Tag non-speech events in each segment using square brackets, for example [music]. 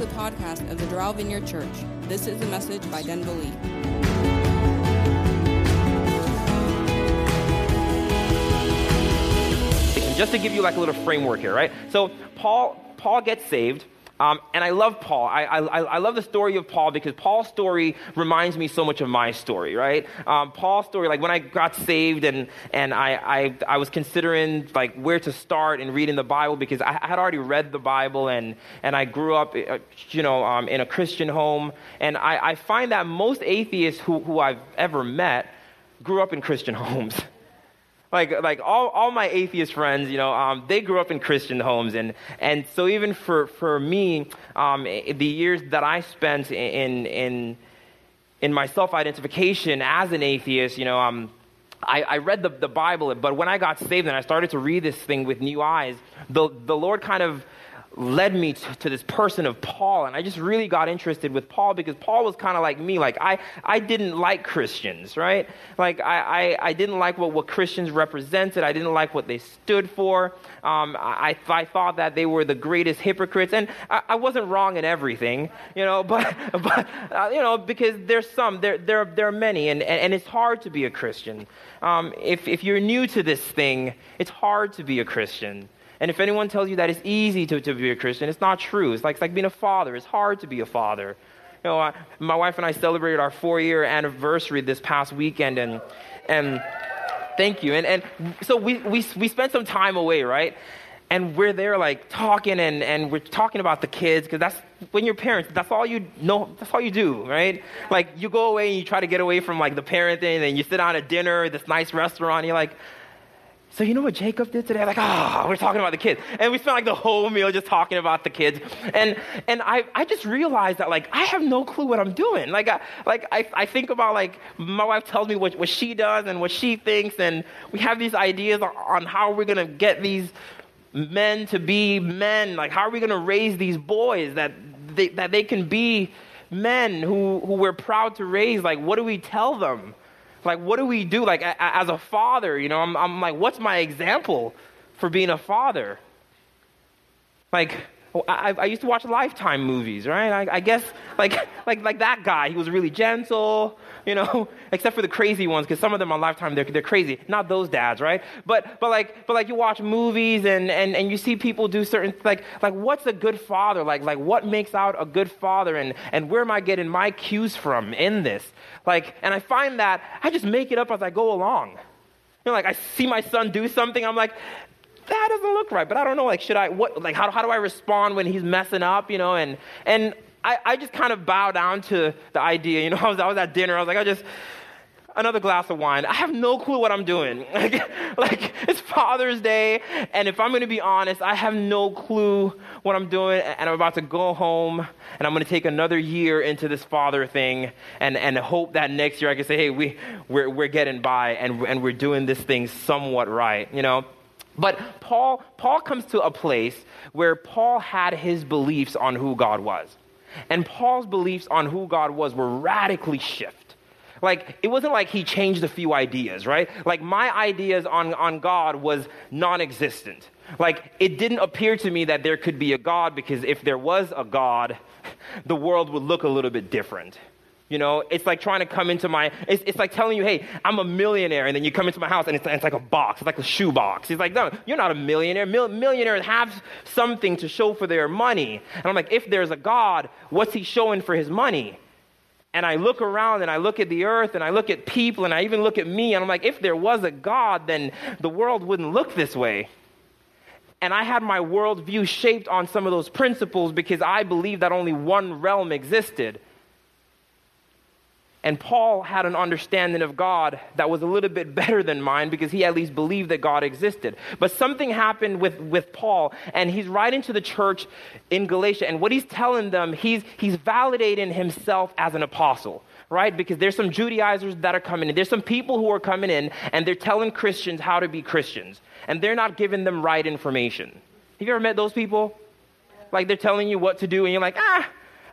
the podcast of the Doral Vineyard Church. This is a message by Denville Lee. Just to give you like a little framework here, right? So Paul Paul gets saved. Um, and I love Paul. I, I, I, love the story of Paul because Paul's story reminds me so much of my story, right? Um, Paul's story, like when I got saved and, and I, I, I was considering like where to start in reading the Bible because I, had already read the Bible and, and I grew up, uh, you know, um, in a Christian home. And I, I find that most atheists who, who I've ever met grew up in Christian [laughs] homes like like all, all my atheist friends you know um, they grew up in christian homes. And and so even for for me um, the years that i spent in in in my self-identification as an atheist you know um, I, I read the, the bible. But when i got saved and i started to read this thing with new eyes the, the lord kind of led me to, to, this person of Paul. And I just really got interested with Paul because Paul was kind of like me. Like, I, I didn't like Christians, right? Like, I, I, I, didn't like what, what Christians represented, I didn't like what they stood for. Um, I, I thought that they were the greatest hypocrites. And I, I wasn't wrong in everything, you know, [laughs] but, but uh, you know, because there's some, there, there, there are many, and, and, and it's hard to be a Christian. Um, if, if you're new to this thing, it's hard to be a Christian. And if anyone tells you that it's easy to, to be a Christian, it's not true. It's like, it's like being a father. It's hard to be a father. You know, I, my wife and I celebrated our four year anniversary this past weekend, and, and thank you. And, and so we, we, we spent some time away, right? And we're there like talking and, and we're talking about the kids because that's when you're parents, that's all you know, that's all you do, right? Like you go away and you try to get away from like the parenting and you sit down at dinner, at this nice restaurant, and you're like, so you know what Jacob did today? Like, ah, oh, we're talking about the kids. And we spent like the whole meal just talking about the kids. And and I, I just realized that like I have no clue what I'm doing. Like I like I, I think about like my wife tells me what, what she does and what she thinks, and we have these ideas on how we're gonna get these men to be men. Like how are we gonna raise these boys that they, that they can be men who, who we're proud to raise? Like what do we tell them? Like, what do we do? Like, as a father, you know, I'm, I'm like, what's my example for being a father? Like, I, I, used to watch Lifetime movies, right? I, I, guess like [laughs] like like that guy, he was really gentle, you know, [laughs] except for the crazy ones, because some of them on Lifetime they're they're crazy. Not those dads, right? But but like but like you watch movies and and, and you see people do certain like like what's a good father? Like like what makes out a good father? And and where am I getting my cues from in this? Like, and I find that I just make it up as I go along. You know, like I see my son do something, I'm like, that doesn't look right. But I don't know, like, should I, what, like, how, how do I respond when he's messing up, you know? And, and I, I just kind of bow down to the idea, you know, [laughs] I was, I was at dinner, I was like, I just, another glass of wine. I have no clue what I'm doing. [laughs] Like, like it's Father's Day, and if I'm going to be honest, I have no clue what I'm doing, and I'm about to go home, and I'm going to take another year into this father thing, and, and hope that next year I can say, hey, we, we're, we're getting by, and, and we're doing this thing somewhat right, you know? But Paul, Paul comes to a place where Paul had his beliefs on who God was. And Paul's beliefs on who God was were radically shifted. Like, it wasn't like he changed a few ideas, right? Like, my ideas on, on God was non existent. Like, it didn't appear to me that there could be a God because if there was a God, [laughs] the world would look a little bit different. You know, it's like trying to come into my, it's, it's like telling you, hey, I'm a millionaire, and then you come into my house and it's, it's like a box, it's like a shoe box. He's like, no, you're not a millionaire. Mil- millionaires have something to show for their money. And I'm like, if there's a God, what's he showing for his money? And I look around and I look at the earth and I look at people and I even look at me and I'm like, if there was a God, then the world wouldn't look this way. And I had my worldview shaped on some of those principles because I believed that only one realm existed. And Paul had an understanding of God that was a little bit [laughs] better than mine because he at least believed that God existed. But something happened with, with Paul, and he's writing to the church in Galatia. And what he's telling them, he's, he's validating himself as an apostle, right? Because there's some Judaizers that are coming in. There's some people who are coming in, and they're telling Christians how to be Christians. And they're not giving them right information. Have you ever met those people? Like they're telling you what to do, and you're like, ah,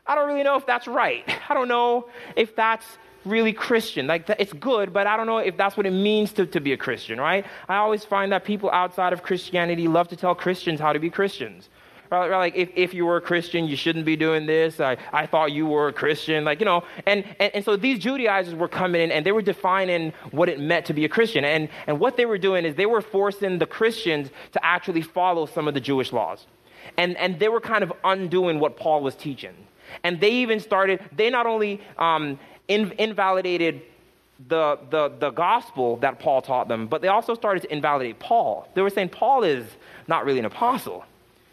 I don't really know if that's right. I don't know if that's really Christian. Like, it's good, but I don't know if that's what it means to, to be a Christian, right? I always find that people outside of Christianity love to tell Christians how to be Christians. Right? Like, if, if you were a Christian, you shouldn't be doing this. I, I thought you were a Christian. Like, you know, and, and, and so these Judaizers were coming in and they were defining what it meant to be a Christian. And, and what they were doing is they were forcing the Christians to actually follow some of the Jewish laws. And, and they were kind of undoing what Paul was teaching. And they even started, they not only um, in, invalidated the, the, the gospel that Paul taught them, but they also started to invalidate Paul. They were saying Paul is not really an apostle.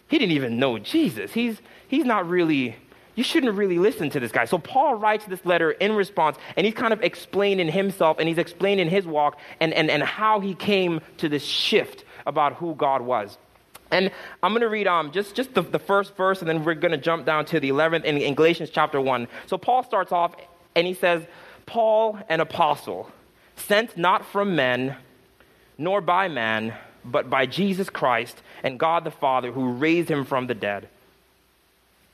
He didn't even know Jesus. He's, he's not really, you shouldn't really listen to this guy. So Paul writes this letter in response, and he's kind of explaining himself and he's explaining his walk and, and, and how he came to this shift about who God was. And I'm going to read um, just, just the, the first verse, and then we're going to jump down to the 11th in, in Galatians chapter 1. So Paul starts off, and he says, Paul, an apostle, sent not from men, nor by man, but by Jesus Christ and God the Father who raised him from the dead.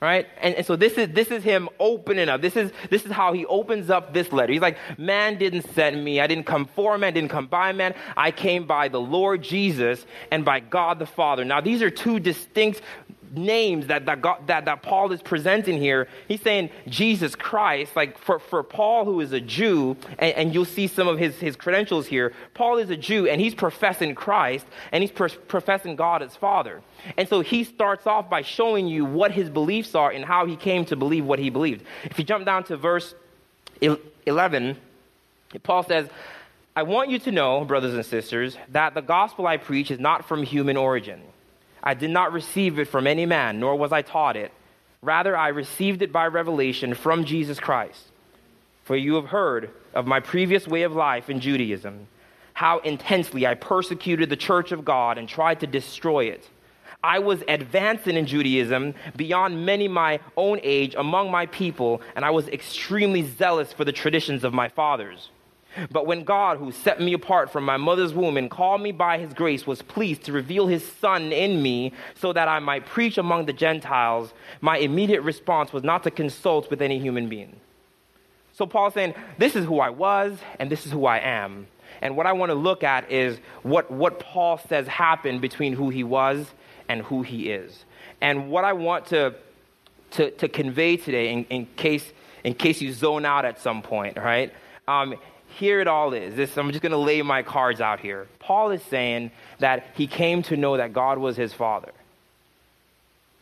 Right? And, and so this is this is him opening up. This is this is how he opens up this letter. He's like, Man didn't send me. I didn't come for man, didn't come by man. I came by the Lord Jesus and by God the Father. Now these are two distinct names that, that, God, that, that Paul is presenting here, he's saying Jesus Christ, like for, for Paul, who is a Jew, and, and you'll see some of his, his credentials here. Paul is a Jew, and he's professing Christ, and he's professing God as Father. And so he starts off by showing you what his beliefs are and how he came to believe what he believed. If you jump down to verse 11, Paul says, I want you to know, brothers and sisters, that the gospel I preach is not from human origin. I did not receive it from any man, nor was I taught it. Rather, I received it by revelation from Jesus Christ. For you have heard of my previous way of life in Judaism, how intensely I persecuted the church of God and tried to destroy it. I was advancing in Judaism beyond many my own age among my people, and I was extremely zealous for the traditions of my fathers. But when God, who set me apart from my mother's womb and called me by his grace, was pleased to reveal his Son in me so that I might preach among the Gentiles, my immediate response was not to consult with any human being. So Paul's saying, This is who I was, and this is who I am. And what I want to look at is what, what Paul says happened between who he was and who he is. And what I want to, to, to convey today, in, in, case, in case you zone out at some point, right? Um, here it all is. This, I'm just going to lay my cards out here. Paul is saying that he came to know that God was his father.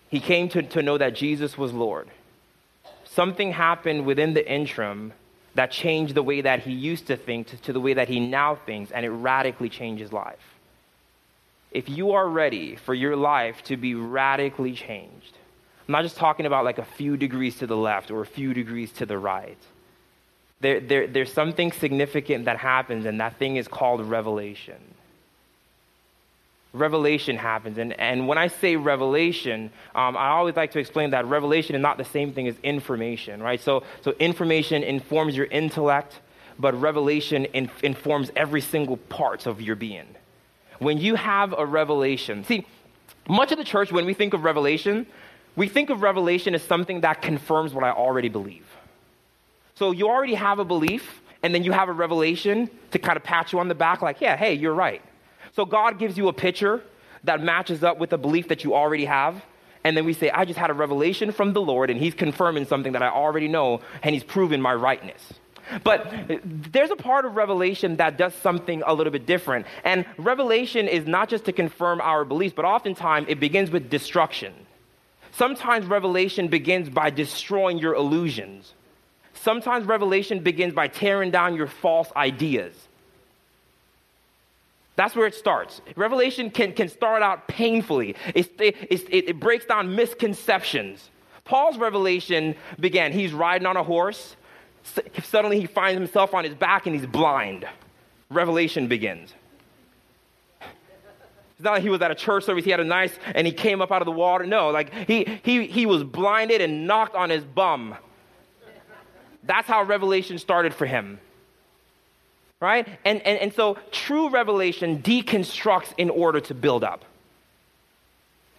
He came to, to know that Jesus was Lord. Something happened within the interim that changed the way that he used to think to, to the way that he now thinks, and it radically changed his life. If you are ready for your life to be radically changed, I'm not just talking about like a few degrees to the left or a few degrees to the right there, there, there's something significant that happens, and that thing is called revelation. Revelation happens. And, and when I say revelation, um, I always like to explain that revelation is not the same thing as information, right? So, so information informs your intellect, but revelation in, informs every single part of your being. When you have a revelation, see, much of the church, when we think of revelation, we think of revelation as something that confirms what I already believe. So you already have a belief, and then you have a revelation to kind of pat you on the back, like, yeah, hey, you're right. So God gives you a picture that matches up with a belief that you already have. And then we say, I just had a revelation from the Lord, and He's confirming something that I already know, and He's proven my rightness. But there's a part of revelation that does something a little bit different. And revelation is not just to confirm our beliefs, but oftentimes it begins with destruction. Sometimes revelation begins by destroying your illusions. Sometimes revelation begins by tearing down your false ideas. That's where it starts. Revelation can, can start out painfully, it, it, it, it breaks down misconceptions. Paul's revelation began. He's riding on a horse. Suddenly he finds himself on his back and he's blind. Revelation begins. It's not like he was at a church service, he had a nice, and he came up out of the water. No, like he, he, he was blinded and knocked on his bum. That's how revelation started for him. Right? And, and, and so true revelation deconstructs in order to build up.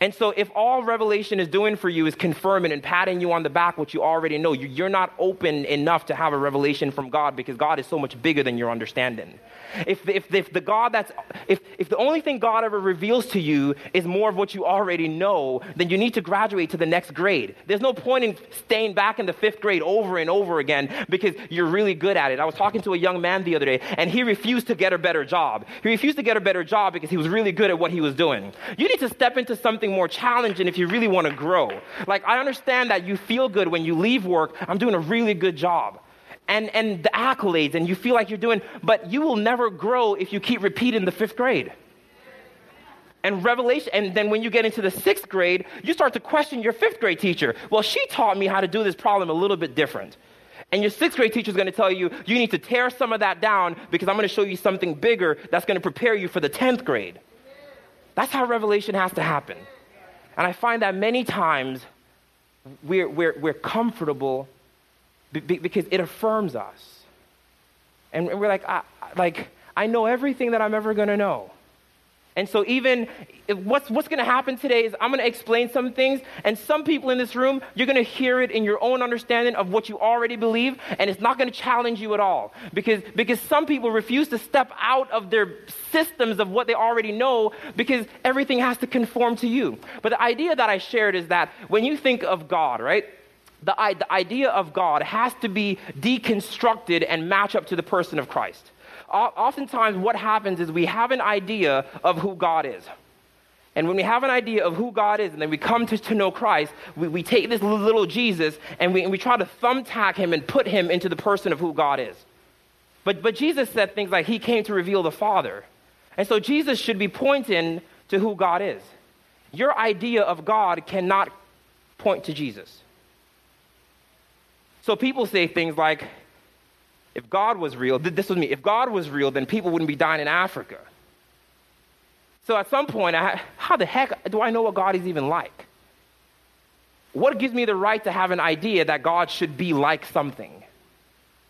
And so, if all Revelation is doing for you is confirming and patting you on the back what you already know, you're not open enough to have a revelation from God because God is so much bigger than your understanding. If, if, if the God that's, if, if the only thing God ever reveals to you is more of what you already know, then you need to graduate to the next grade. There's no point in staying back in the fifth grade over and over again because you're really good at it. I was talking to a young man the other day and he refused to get a better job. He refused to get a better job because he was really good at what he was doing. You need to step into something more challenging if you really want to grow. Like, I understand that you feel good when you leave work. I'm doing a really good job and, and the accolades and you feel like you're doing, but you will never grow if you keep repeating the fifth grade. And revelation, and then when you get into the sixth grade, you start to question your fifth grade teacher. Well, she taught me how to do this problem a little bit different. And your sixth grade teacher is going to tell you, you need to tear some of that down because I'm going to show you something bigger that's going to prepare you for the 10th grade. That's how revelation has to happen. And I find that many times we're, we're, we're comfortable because it affirms us. And we're like, I, like, I know everything that I'm ever going to know. And so, even what's, what's going to happen today is I'm going to explain some things, and some people in this room, you're going to hear it in your own understanding of what you already believe, and it's not going to challenge you at all. Because, because some people refuse to step out of their systems of what they already know because everything has to conform to you. But the idea that I shared is that when you think of God, right? the, the idea of God has to be deconstructed and match up to the person of Christ. Oftentimes, what happens is we have an idea of who God is. And when we have an idea of who God is, and then we come to, to know Christ, we, we take this little Jesus and we, and we try to thumbtack him and put him into the person of who God is. But, but Jesus said things like he came to reveal the Father. And so Jesus should be pointing to who God is. Your idea of God cannot point to Jesus. So people say things like, if God was real, this was me, if God was real, then people wouldn't be dying in Africa. So at some point, I, how the heck do I know what God is even like? What gives me the right to have an idea that God should be like something?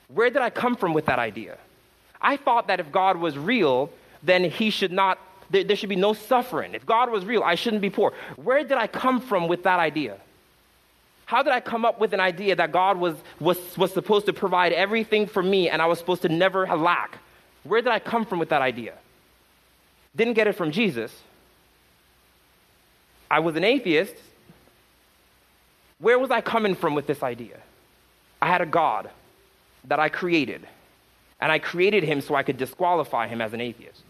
Where did I come from with that idea? I thought that if God was real, then he should not, there, there should be no suffering. If God was real, I shouldn't be poor. Where did I come from with that idea? How did I come up with an idea that God was, was, was supposed to provide everything for me and I was supposed to never lack? Where did I come from with that idea? Didn't get it from Jesus. I was an atheist. Where was I coming from with this idea? I had a God that I created, and I created him so I could disqualify him as an atheist.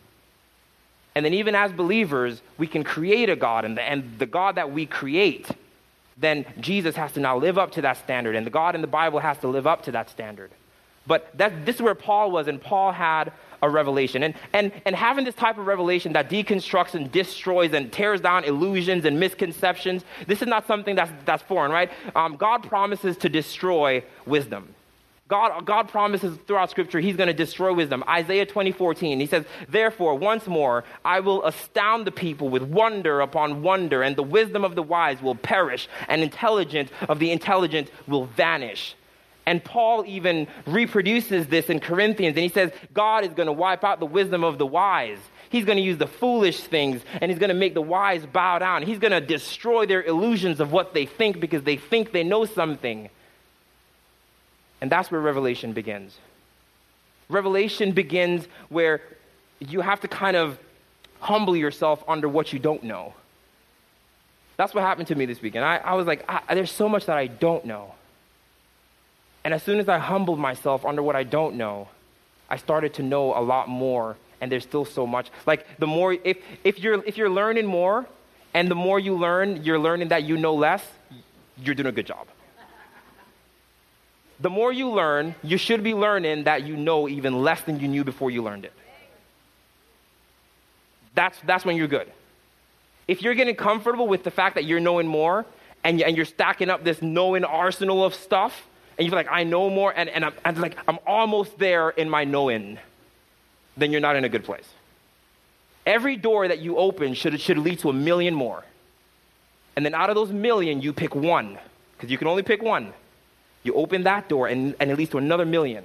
And then, even as believers, we can create a God, and the, and the God that we create then Jesus has to now live up to that standard, and the God in the Bible has to live up to that standard. But that, this is where Paul was, and Paul had a revelation. And, and, and having this type of revelation that deconstructs and destroys and tears down illusions and misconceptions, this is not something that's, that's foreign, right? Um, God promises to destroy wisdom. God, God promises throughout Scripture He's going to destroy wisdom. Isaiah 20, 14, He says, Therefore, once more, I will astound the people with wonder upon wonder, and the wisdom of the wise will perish, and intelligence of the intelligent will vanish. And Paul even reproduces this in Corinthians, and he says, God is going to wipe out the wisdom of the wise. He's going to use the foolish things, and he's going to make the wise bow down. He's going to destroy their illusions of what they think because they think they know something. And that's where revelation begins. Revelation begins where you have to kind of humble yourself under what you don't know. That's what happened to me this weekend. I, I was like, I, there's so much that I don't know. And as soon as I humbled myself under what I don't know, I started to know a lot more, and there's still so much. Like the more, if, if, you're, if you're learning more, and the more you learn, you're learning that you know less, you're doing a good job the more you learn, you should be learning that you know even less than you knew before you learned it. That's, that's when you're good. If you're getting comfortable with the fact that you're knowing more and, and you're stacking up this knowing arsenal of stuff, and you're like, I know more, and, and I'm, I'm like, I'm almost there in my knowing, then you're not in a good place. Every door that you open should, should lead to a million more. And then out of those million, you pick one, because you can only pick one. You open that door and, and it leads to another million.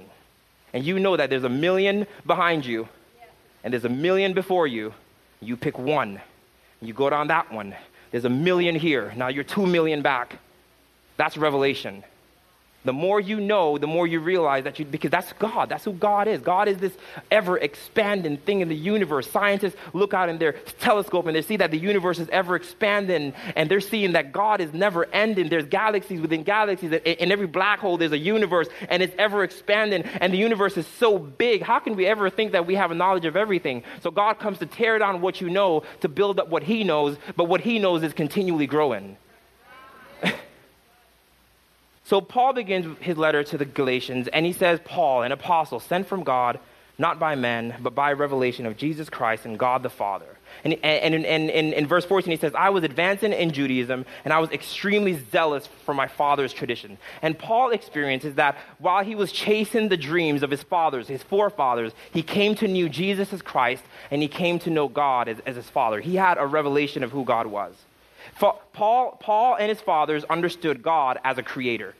And you know that there's a million behind you and there's a million before you. You pick one. You go down that one. there's a million here. Now you're two million back. That's revelation. The more you know, the more you realize that you, because that's God. That's who God is. God is this ever expanding thing in the universe. Scientists look out in their telescope and they see that the universe is ever expanding and they're seeing that God is never ending. There's galaxies within galaxies. In every black hole, there's a universe and it's ever expanding and the universe is so big. How can we ever think that we have a knowledge of everything? So God comes to tear down what you know to build up what He knows, but what He knows is continually growing. [laughs] So Paul begins his letter to the Galatians, and he says, Paul, an apostle sent from God, not by men, but by revelation of Jesus Christ and God the Father. And, and, and, and, in verse 14, he says, I was advancing in Judaism, and I was extremely zealous for my father's tradition. And Paul experiences that while he was chasing the dreams of his fathers, his forefathers, he came to know Jesus as Christ, and he came to know God as, as his father. He had a revelation of who God was. Paul, Paul and his fathers understood God as a creator.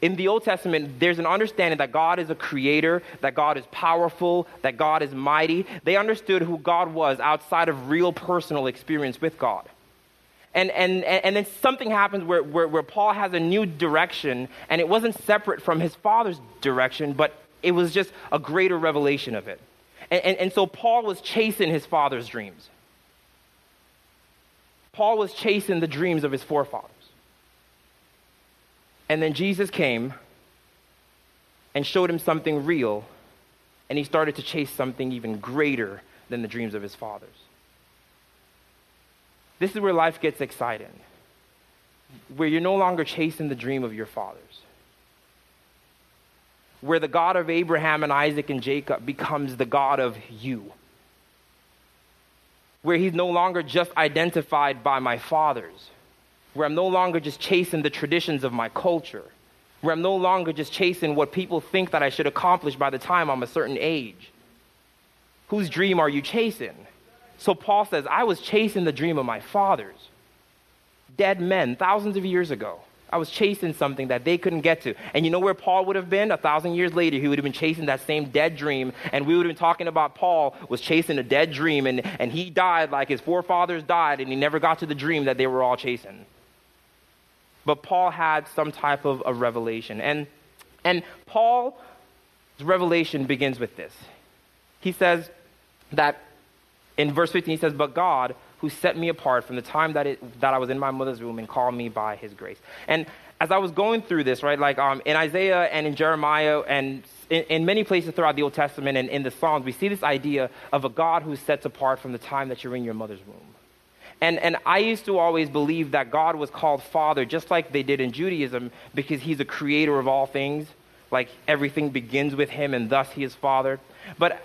In the Old Testament, there's an understanding that God is a creator, that God is powerful, that God is mighty. They understood who God was outside of real personal experience with God. And, and, and then something happens where, where, where Paul has a new direction, and it wasn't separate from his father's direction, but it was just a greater revelation of it. And, and, and so Paul was chasing his father's dreams. Paul was chasing the dreams of his forefathers. And then Jesus came and showed him something real, and he started to chase something even greater than the dreams of his fathers. This is where life gets exciting, where you're no longer chasing the dream of your fathers, where the God of Abraham and Isaac and Jacob becomes the God of you where he's no longer just identified by my fathers, where I'm no longer just chasing the traditions of my culture, where I'm no longer just chasing what people think that I should accomplish by the time I'm a certain age. Whose dream are you chasing? So Paul says, I was chasing the dream of my fathers, dead men thousands of years ago. I was chasing something that they couldn't get to. And you know where Paul would have been? A thousand years later, he would have been chasing that same dead dream. And we would have been talking about Paul was chasing a dead dream. And, and he died like his forefathers died. And he never got to the dream that they were all chasing. But Paul had some type of a revelation. And, and Paul's revelation begins with this. He says that in verse 15, he says, But God, who set me apart from the time that, it, that I was in my mother's womb and called me by his grace. And as I was going through this, right, like um, in Isaiah and in Jeremiah and in, in, many places throughout the Old Testament and in the Psalms, we see this idea of a God who sets apart from the time that you're in your mother's womb. And, and I used to always believe that God was called Father, just like they did in Judaism, because He's a creator of all things. Like everything begins with Him, and thus He is Father. But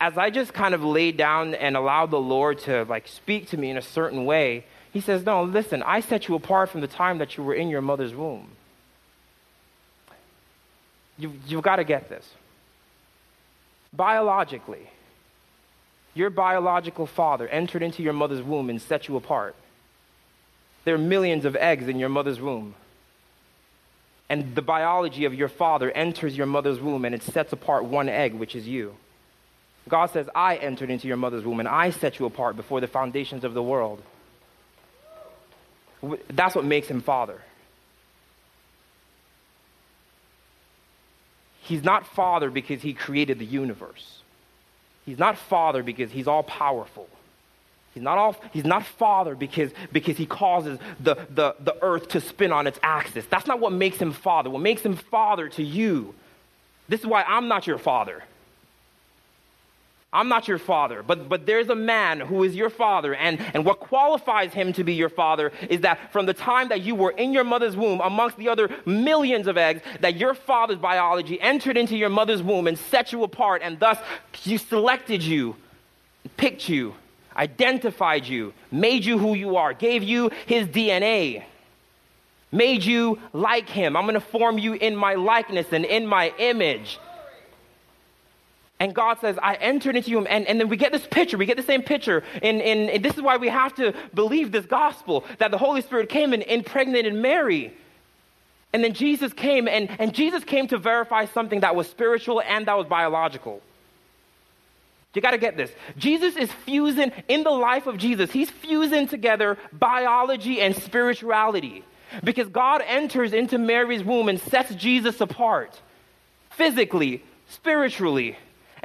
as I just kind of laid down and allowed the Lord to like speak to me in a certain way, he says, No, listen, I set you apart from the time that you were in your mother's womb. You've, you've got to get this. Biologically, your biological father entered into your mother's womb and set you apart. There are millions of eggs in your mother's womb. And the biology of your father enters your mother's womb and it sets apart one egg, which is you. God says, I entered into your mother's womb and I set you apart before the foundations of the world. That's what makes him father. He's not father because he created the universe. He's not father because he's all powerful. He's not, all, he's not father because, because he causes the, the, the earth to spin on its axis. That's not what makes him father. What makes him father to you, this is why I'm not your father. I'm not your father, but, but there's a man who is your father. And, and what qualifies him to be your father is that from the time that you were in your mother's womb, amongst the other millions of eggs, that your father's biology entered into your mother's womb and set you apart. And thus, he selected you, picked you, identified you, made you who you are, gave you his DNA made you like him. I'm going to form you in my likeness and in my image. And God says, I entered into you. And, and then we get this picture. We get the same picture. And, and, and this is why we have to believe this gospel that the Holy Spirit came and impregnated Mary. And then Jesus came, and, and Jesus came to verify something that was spiritual and that was biological. You got to get this. Jesus is fusing, in the life of Jesus, he's fusing together biology and spirituality. Because God enters into Mary's womb and sets Jesus apart physically, spiritually.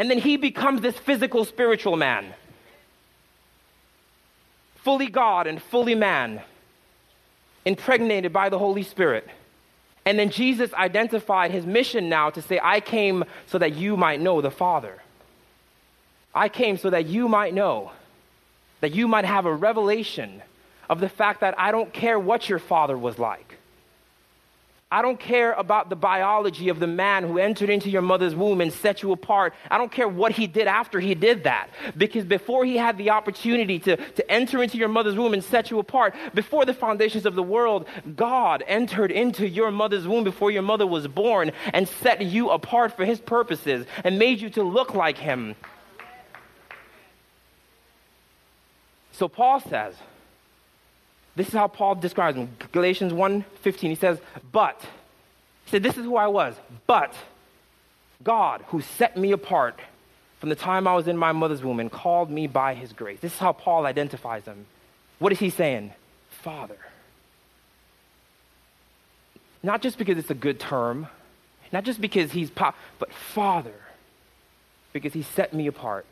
And then he becomes this physical, spiritual man. Fully God and fully man, impregnated by the Holy Spirit. And then Jesus identified his mission now to say, I came so that you might know the Father. I came so that you might know, that you might have a revelation of the fact that I don't care what your father was like. I don't care about the biology of the man who entered into your mother's womb and set you apart. I don't care what he did after he did that. Because before he had the opportunity to, to enter into your mother's womb and set you apart, before the foundations of the world, God entered into your mother's womb before your mother was born and set you apart for his purposes and made you to look like him. So Paul says, this is how Paul describes him. Galatians 1:15. He says, "But he said, This is who I was, but God, who set me apart from the time I was in my mother's womb and called me by his grace. This is how Paul identifies him. What is he saying? Father. Not just because it's a good term, not just because he's pop, but Father, because he set me apart.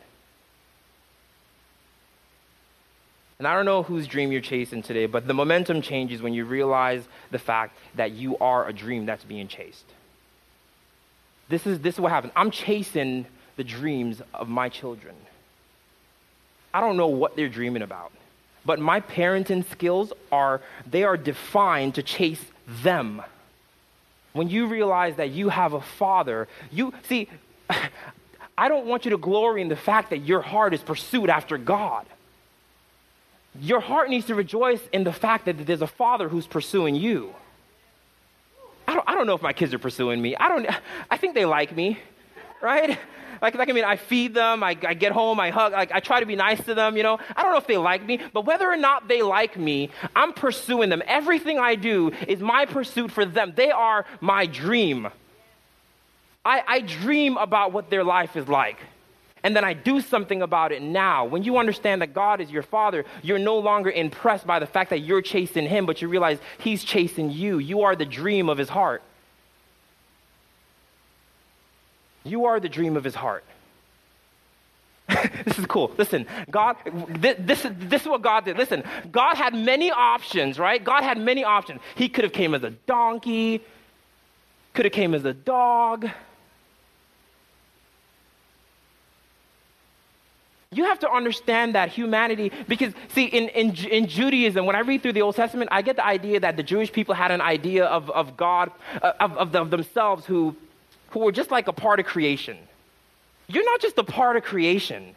And I don't know whose dream you're chasing today, but the momentum changes when you realize the fact that you are a dream that's being chased. This is, this is what happens. I'm chasing the dreams of my children. I don't know what they're dreaming about, but my parenting skills are, they are defined to chase them. When you realize that you have a father, you, see, [laughs] I don't want you to glory in the fact that your heart is pursued after God your heart needs to rejoice in the fact that there's a father who's pursuing you. I don't, I don't know if my kids are pursuing me. I don't, I think they like me, right? Like, like I mean, I feed them, I, I get home, I hug, like, I try to be nice to them, you know. I don't know if they like me, but whether or not they like me, I'm pursuing them. Everything I do is my pursuit for them. They are my dream. I, I dream about what their life is like and then I do something about it now. When you understand that God is your father, you're no longer impressed by the fact that you're chasing him, but you realize he's chasing you. You are the dream of his heart. You are the dream of his heart. [laughs] this is cool. Listen, God, this, this, this is what God did. Listen, God had many options, right? God had many options. He could have came as a donkey, could have came as a dog, You have to understand that humanity, because see, in, in, in Judaism, when I read through the Old Testament, I get the idea that the Jewish people had an idea of, of God, uh, of, of, of themselves, who, who were just like a part of creation. You're not just a part of creation,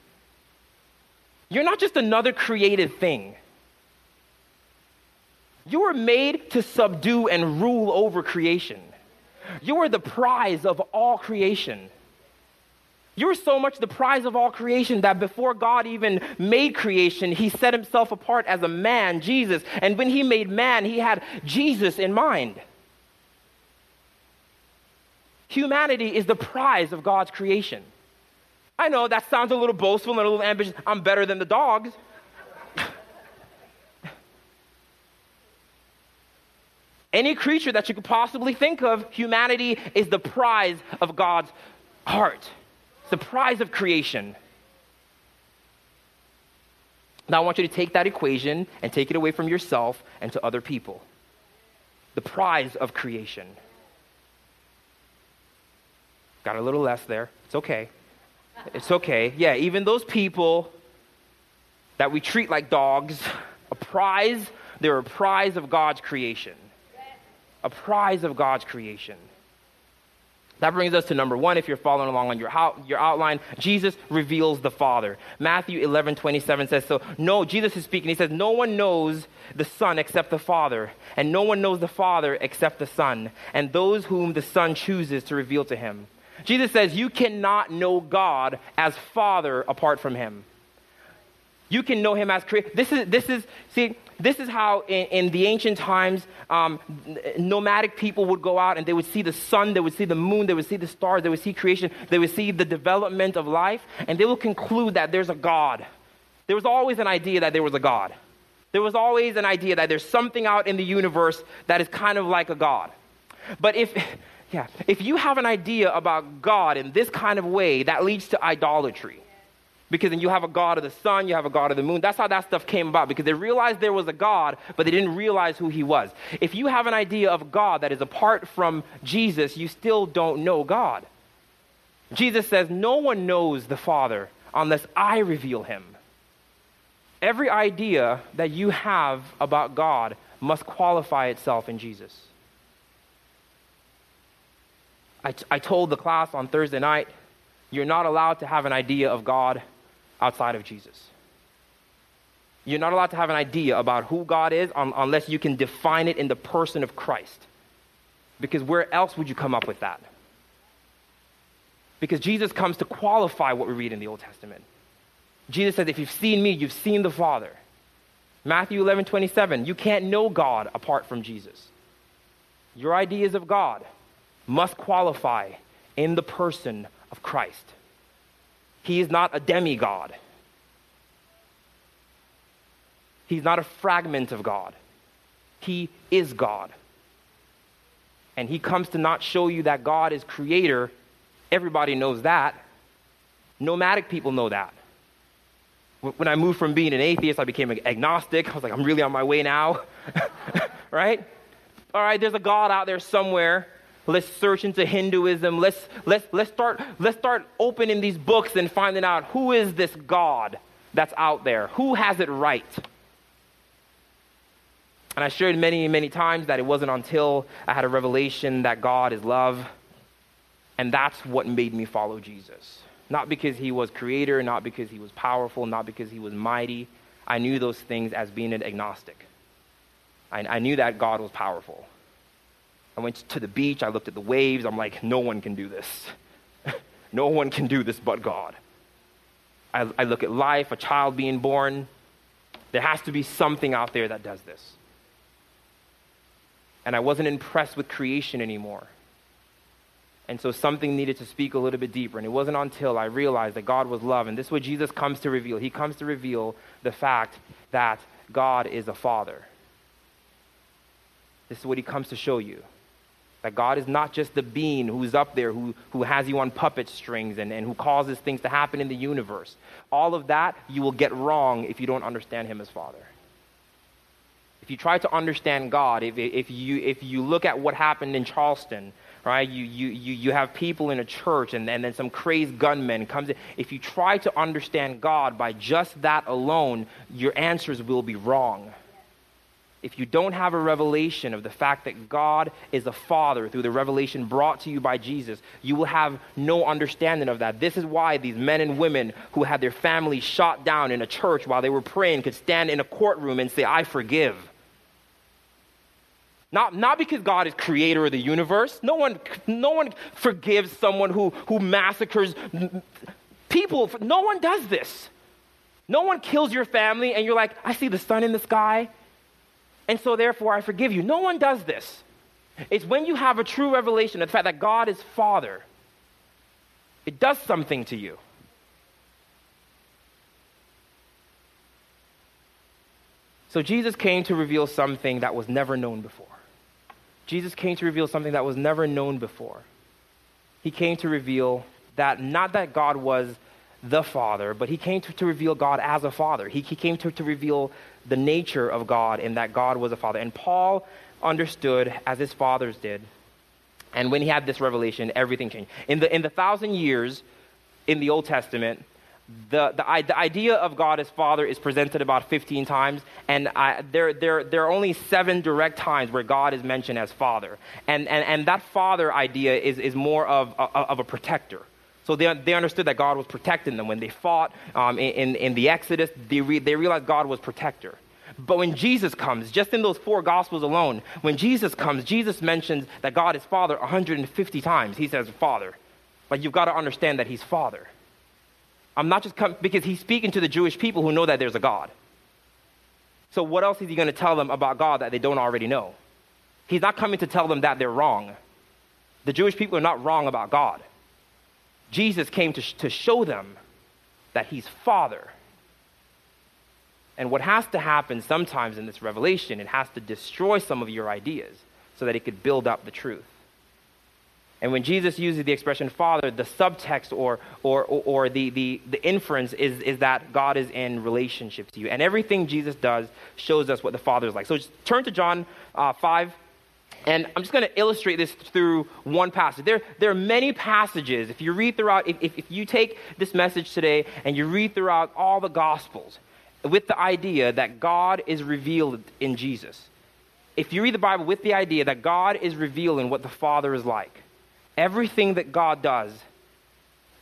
you're not just another created thing. You were made to subdue and rule over creation. You are the prize of all creation. You're so much the prize of all creation that before God even made creation, he set himself apart as a man, Jesus. And when he made man, he had Jesus in mind. Humanity is the prize of God's creation. I know that sounds a little boastful and a little ambitious. I'm better than the dogs. [laughs] Any creature that you could possibly think of, humanity is the prize of God's heart the prize of creation. Now, I want you to take that equation and take it away from yourself and to other people. The prize of creation. Got a little less there. It's okay. It's okay. Yeah, even those people that we treat like dogs, a prize, they're a prize of God's creation. A prize of God's creation. That brings us to number one, if you're following along on your, your outline. Jesus reveals the Father. Matthew 11, 27 says, So, no, Jesus is speaking. He says, No one knows the Son except the Father, and no one knows the Father except the Son, and those whom the Son chooses to reveal to him. Jesus says, You cannot know God as Father apart from him. You can know him as creator. This is, this is, see, This is how, in, in the ancient times, um, nomadic people would go out and they would see the sun, they would see the moon, they would see the stars, they would see creation, they would see the development of life, and they would conclude that there's a God. There was always an idea that there was a God. There was always an idea that there's something out in the universe that is kind of like a God. But if, [laughs] yeah, if you have an idea about God in this kind of way, that leads to idolatry. Because then you have a God of the sun, you have a God of the moon. That's how that stuff came about, because they realized there was a God, but they didn't realize who he was. If you have an idea of God that is apart from Jesus, you still don't know God. Jesus says, No one knows the Father unless I reveal him. Every idea that you have about God must qualify itself in Jesus. I, t- I told the class on Thursday night, you're not allowed to have an idea of God outside of Jesus. You're not allowed to have an idea about who God is un- unless you can define it in the person of Christ. Because where else would you come up with that? Because Jesus comes to qualify what we read in the Old Testament. Jesus says, If you've seen me, you've seen the Father. Matthew 11, 27, you can't know God apart from Jesus. Your ideas of God must qualify in the person of Christ. He is not a demigod. He's not a fragment of God. He is God. And he comes to not show you that God is creator. Everybody knows that. Nomadic people know that. When I moved from being an atheist, I became an agnostic. I was like, I'm really on my way now. [laughs] right? All right, there's a God out there somewhere. Let's search into Hinduism. Let's, let's, let's, start, let's start opening these books and finding out who is this God that's out there? Who has it right? And I shared many, many times that it wasn't until I had a revelation that God is love. And that's what made me follow Jesus. Not because he was creator, not because he was powerful, not because he was mighty. I knew those things as being an agnostic. I, I knew that God was powerful. I went to the beach, I looked at the waves, I'm like, no one can do this. [laughs] no one can do this but God. I, I look at life, a child being born. There has to be something out there that does this. And I wasn't impressed with creation anymore. And so something needed to speak a little bit deeper. And it wasn't until I realized that God was love. And this is what Jesus comes to reveal. He comes to reveal the fact that God is a father. This is what he comes to show you. That God is not just the being who's up there, who, who has you on puppet strings and, and who causes things to happen in the universe. All of that you will get wrong if you don't understand Him as Father. If you try to understand God, if, if, you, if you look at what happened in Charleston, right, you, you, you, you have people in a church and, and then some crazed gunman comes in. If you try to understand God by just that alone, your answers will be wrong if you don't have a revelation of the fact that God is a father through the revelation brought to you by Jesus, you will have no understanding of that. This is why these men and women who had their families shot down in a church while they were praying could stand in a courtroom and say, I forgive. Not, not because God is creator of the universe. No one, no one forgives someone who, who massacres people. No one does this. No one kills your family and you're like, I see the sun in the sky and so therefore I forgive you. No one does this. It's when you have a true revelation of the fact that God is Father, it does something to you. So Jesus came to reveal something that was never known before. Jesus came to reveal something that was never known before. He came to reveal that not that God was the Father, but he came to, to reveal God as a Father. He, he came to, to reveal the nature of God and that God was a Father. And Paul understood, as his fathers did, and when he had this revelation, everything changed. In the, in the thousand years in the Old Testament, the, the, the, idea of God as Father is presented about 15 times, and I, there, there, there are only seven direct times where God is mentioned as Father. And, and, and that Father idea is, is more of, of a protector. So they, they understood that God was protecting them. When they fought um, in, in the Exodus, they, re, they realized God was protector. But when Jesus comes, just in those four Gospels alone, when Jesus comes, Jesus mentions that God is Father 150 times. He says, Father. But you've got to understand that He's Father. I'm not just coming, because He's speaking to the Jewish people who know that there's a God. So, what else is he going to tell them about God that they don't already know? He's not coming to tell them that they're wrong. The Jewish people are not wrong about God. Jesus came to, to show them that he's Father. And what has to happen sometimes in this revelation, it has to destroy some of your ideas so that it could build up the truth. And when Jesus uses the expression Father, the subtext or, or, or, or, the, the, the inference is, is that God is in relationship to you. And everything Jesus does shows us what the Father is like. So just turn to John uh, 5. And I'm just going to illustrate this through one passage. There, there are many passages. If you read throughout, if, if, if you take this message today and you read throughout all the Gospels with the idea that God is revealed in Jesus, if you read the Bible with the idea that God is revealing what the Father is like, Everything that God does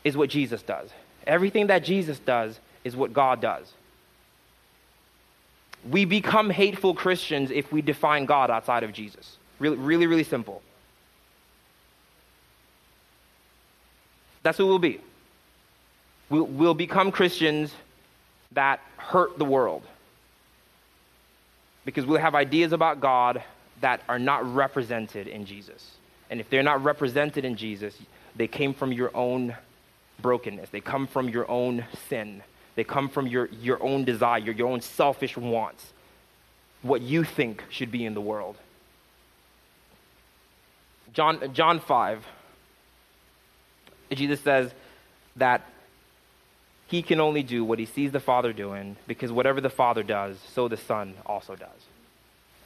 is what Jesus does. Everything that Jesus does is what God does. We become hateful Christians if we define God outside of Jesus. Really, really, really simple. That's who we'll be. We'll, we'll become Christians that hurt the world because we'll have ideas about God that are not represented in Jesus. And if they're not represented in Jesus, they came from your own brokenness. They come from your own sin. They come from your, your own desire, your own selfish wants, what you think should be in the world. John, John 5, Jesus says that he can only do what he sees the Father doing because whatever the Father does, so the Son also does.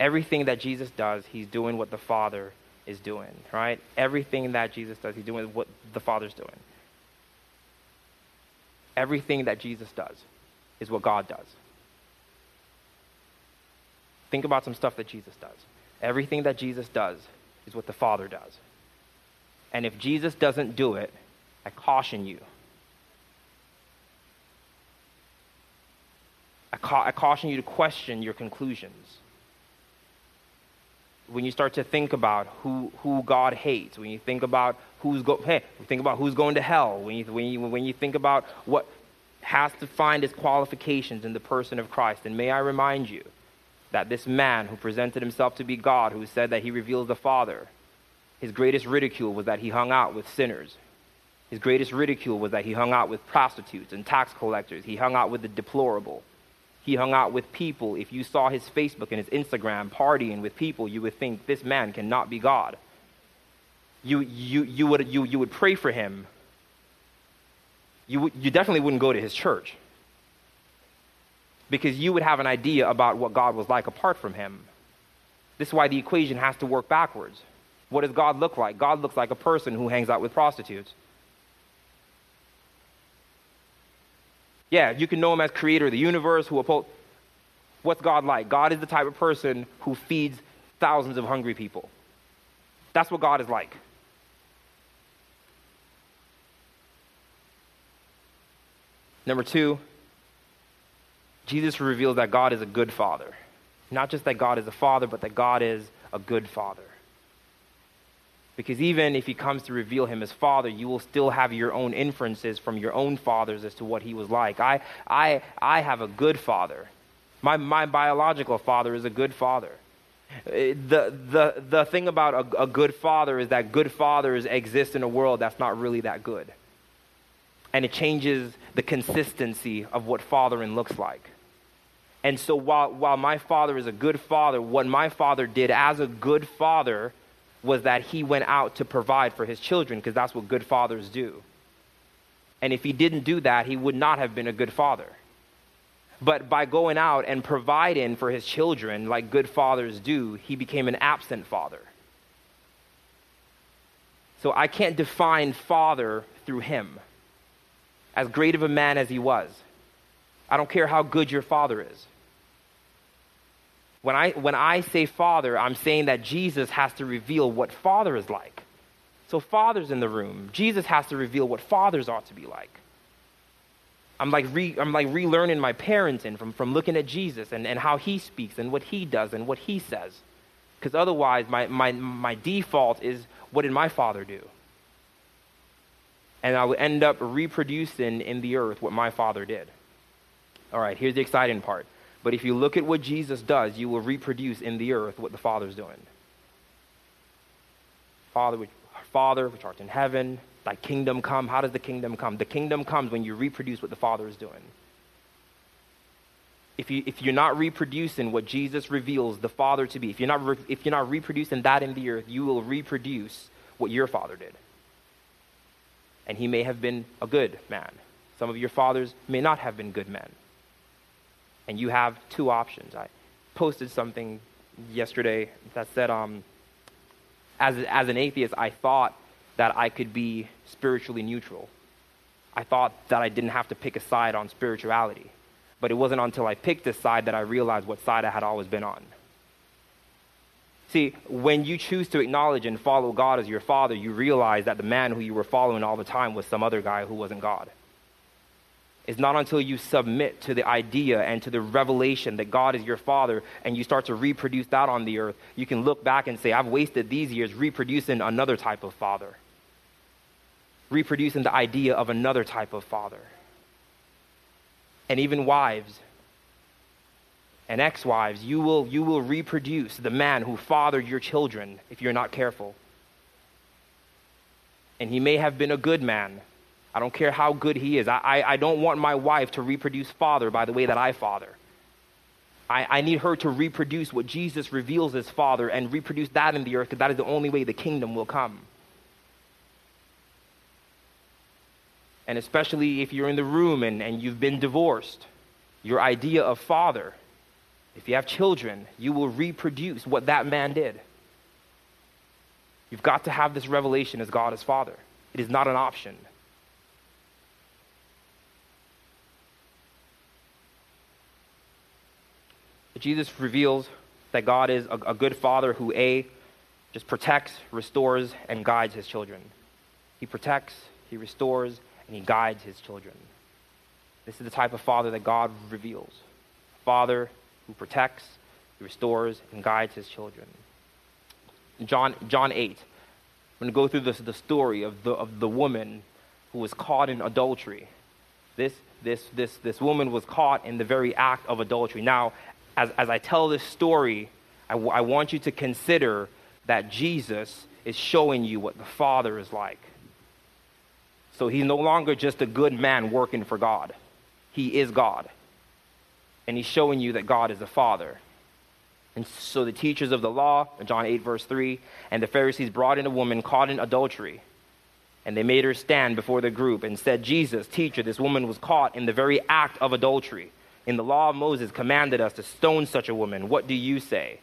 Everything that Jesus does, he's doing what the Father is doing, right? Everything that Jesus does, he's doing what the Father's doing. Everything that Jesus does is what God does. Think about some stuff that Jesus does. Everything that Jesus does is what the Father does. And if Jesus doesn't do it, I caution you. I, ca- I caution you to question your conclusions when you start to think about who, who God hates, when you think about who's go, hey, think about who's going to hell, when you, when, you, when you think about what has to find its qualifications in the person of Christ, and may I remind you that this man who presented himself to be God, who said that he reveals the Father, his greatest ridicule was that he hung out with sinners. His greatest ridicule was that he hung out with prostitutes and tax collectors. He hung out with the deplorable. He hung out with people. If you saw his Facebook and his Instagram partying with people, you would think this man cannot be God. You, you, you, would, you, you would pray for him. You, you definitely wouldn't go to his church because you would have an idea about what God was like apart from him. This is why the equation has to work backwards. What does God look like? God looks like a person who hangs out with prostitutes. Yeah, you can know him as creator of the universe, who uphold. What's God like? God is the type of person who feeds thousands of hungry people. That's what God is like. Number two, Jesus reveals that God is a good father. Not just that God is a father, but that God is a good father. Because even if he comes to reveal him as father, you will still have your own inferences from your own fathers as to what he was like. I, I, I have a good father. My, my biological father is a good father. The, the, the thing about a, a good father is that good fathers exist in a world that's not really that good. And it changes the consistency of what fathering looks like. And so while, while my father is a good father, what my father did as a good father was that he went out to provide for his children because that's what good fathers do. And if he didn't do that, he would not have been a good father. But by going out and providing for his children like good fathers do, he became an absent father. So I can't define father through him, as great of a man as he was. I don't care how good your father is. When I, when I say father, I'm saying that Jesus has to reveal what father is like. So, fathers in the room, Jesus has to reveal what fathers ought to be like. I'm like, re, I'm like relearning my parenting from, from looking at Jesus and, and how he speaks and what he does and what he says. Because otherwise, my, my, my default is what did my father do? And I would end up reproducing in the earth what my father did. All right, here's the exciting part But if you look at what Jesus does, you will reproduce in the earth what the Father's doing. Father, which, Father, which art in heaven, thy kingdom come. How does the kingdom come? The kingdom comes when you reproduce what the Father is doing. If, you, if you're not reproducing what Jesus reveals the Father to be, if you're, not re, if you're not reproducing that in the earth, you will reproduce what your father did. And he may have been a good man. Some of your fathers may not have been good men. And you have two options. I posted something yesterday that said, um, as, as an atheist, I thought that I could be spiritually neutral. I thought that I didn't have to pick a side on spirituality. But it wasn't until I picked this side that I realized what side I had always been on. See, when you choose to acknowledge and follow God as your father, you realize that the man who you were following all the time was some other guy who wasn't God. It's not until you submit to the idea and to the revelation that God is your father and you start to reproduce that on the earth, you can look back and say, I've wasted these years reproducing another type of father, reproducing the idea of another type of father. And even wives and ex wives, you will, you will reproduce the man who fathered your children if you're not careful. And he may have been a good man I don't care how good he is. I, I, I don't want my wife to reproduce father by the way that I father. I, I need her to reproduce what Jesus reveals as father and reproduce that in the earth because that is the only way the kingdom will come. And especially if you're in the room and, and you've been divorced, your idea of father, if you have children, you will reproduce what that man did. You've got to have this revelation as God as Father. It is not an option. Jesus reveals that God is a, a good father who, A, just protects, restores, and guides his children. He protects, he restores, and he guides his children. This is the type of father that God reveals. Father who protects, he restores, and guides his children. John, John 8. I'm going to go through this, the story of the, of the woman who was caught in adultery. This, this, this, this woman was caught in the very act of adultery. Now, as, as I tell this story, I, w- I want you to consider that Jesus is showing you what the Father is like. So he's no longer just a good man working for God, he is God. And he's showing you that God is the Father. And so the teachers of the law, John 8, verse 3, and the Pharisees brought in a woman caught in adultery. And they made her stand before the group and said, Jesus, teacher, this woman was caught in the very act of adultery in the law of Moses commanded us to stone such a woman. What do you say?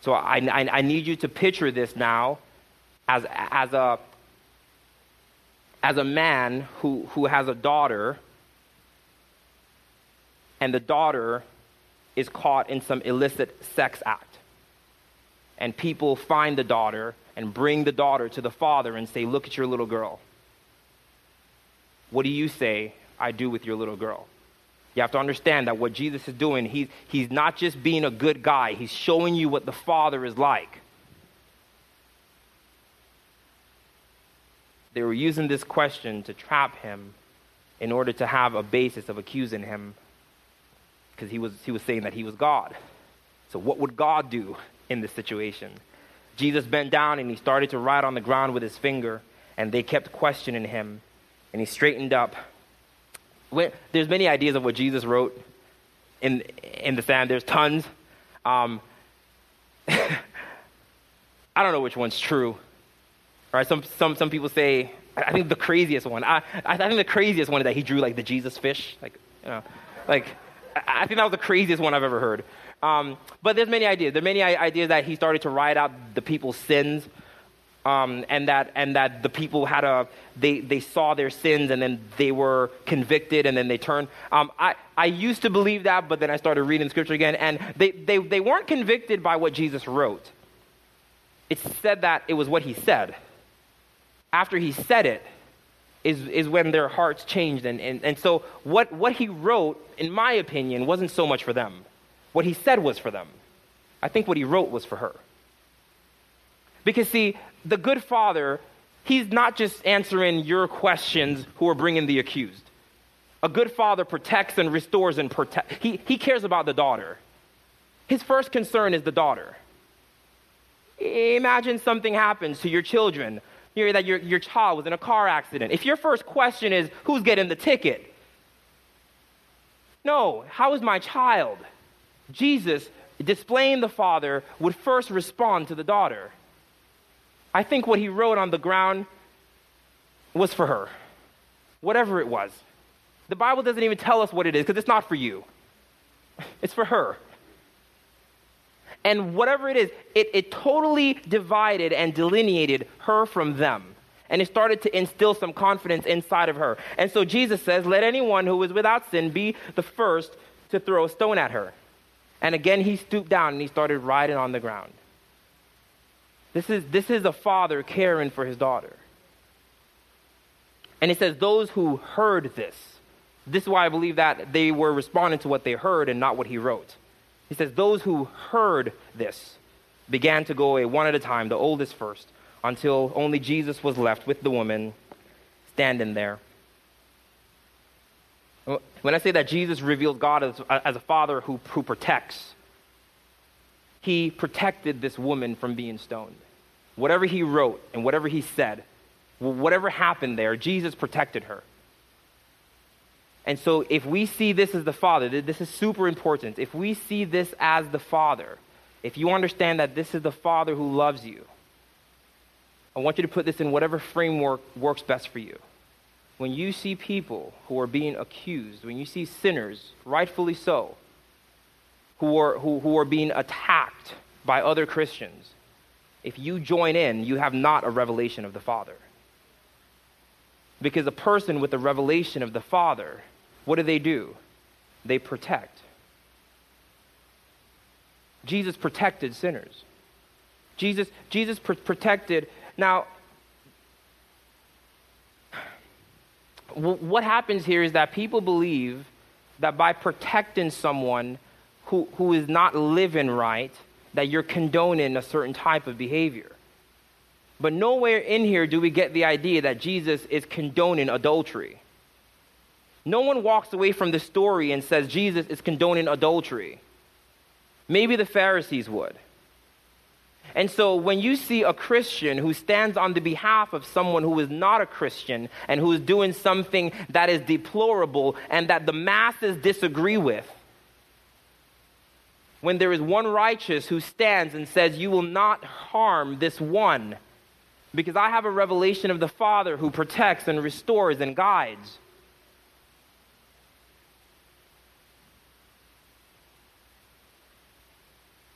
So I, I, I need you to picture this now as, as, a, as a man who, who has a daughter, and the daughter is caught in some illicit sex act. And people find the daughter and bring the daughter to the father and say, Look at your little girl. What do you say I do with your little girl? You have to understand that what Jesus is doing, he's, he's not just being a good guy, he's showing you what the Father is like. They were using this question to trap him in order to have a basis of accusing him because he was, he was saying that he was God. So, what would God do in this situation? Jesus bent down and he started to write on the ground with his finger, and they kept questioning him. And he straightened up when, there's many ideas of what Jesus wrote in, in the sand. There's tons. Um, [laughs] I don't know which one's true. Right? Some, some, some people say, I think the craziest one, I, I think the craziest one is that he drew like the Jesus fish. Like, you know, like, I think that was the craziest one I've ever heard. Um, but there's many ideas. There are many ideas that he started to write out the people's sins um, and that and that the people had a they they saw their sins and then they were convicted and then they turned. Um, I I used to believe that, but then I started reading scripture again, and they they they weren't convicted by what Jesus wrote. It said that it was what he said. After he said it, is, is when their hearts changed. And, and, and so, what, what he wrote, in my opinion, wasn't so much for them. What he said was for them. I think what he wrote was for her. Because, see, the good father, he's not just answering your questions who are bringing the accused. A good father protects and restores and protect. He, he cares about the daughter. His first concern is the daughter. Imagine something happens to your children, you that your, your child was in a car accident. If your first question is, who's getting the ticket? No, how is my child? Jesus, displaying the father, would first respond to the daughter. I think what he wrote on the ground was for her, whatever it was. The Bible doesn't even tell us what it is because it's not for you, it's for her. And whatever it is, it, it totally divided and delineated her from them. And it started to instill some confidence inside of her. And so Jesus says, Let anyone who is without sin be the first to throw a stone at her. And again, he stooped down and he started writing on the ground. This is, this is a father caring for his daughter. And it says, Those who heard this. This is why I believe that they were responding to what they heard and not what he wrote. He says, Those who heard this began to go away one at a time, the oldest first, until only Jesus was left with the woman standing there. When I say that Jesus reveals God as, as a father who, who protects, he protected this woman from being stoned. Whatever he wrote and whatever he said, whatever happened there, Jesus protected her. And so, if we see this as the Father, this is super important. If we see this as the Father, if you understand that this is the Father who loves you, I want you to put this in whatever framework works best for you. When you see people who are being accused, when you see sinners, rightfully so, who are, who, who are being attacked by other Christians, if you join in, you have not a revelation of the Father. Because a person with a revelation of the Father what do they do? They protect. Jesus protected sinners. Jesus, Jesus pr- protected. Now, what happens here is that people believe that by protecting someone who, who is not living right, that you're condoning a certain type of behavior. But nowhere in here do we get the idea that Jesus is condoning adultery. No one walks away from this story and says Jesus is condoning adultery. Maybe the Pharisees would. And so when you see a Christian who stands on the behalf of someone who is not a Christian and who is doing something that is deplorable and that the masses disagree with, when there is one righteous who stands and says, You will not harm this one, because I have a revelation of the Father who protects and restores and guides.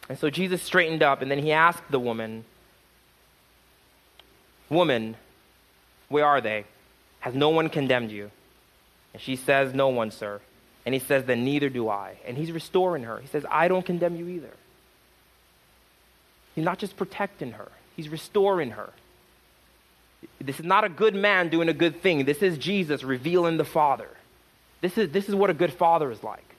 And so Jesus straightened up and then he asked the woman, Woman, where are they? Has no one condemned you? And she says, No one, sir. And he says, Then neither do I. And he's restoring her. He says, I don't condemn you either. He's not just protecting her, he's restoring her. This is not a good man doing a good thing. This is Jesus revealing the Father. This is, this is what a good father is like.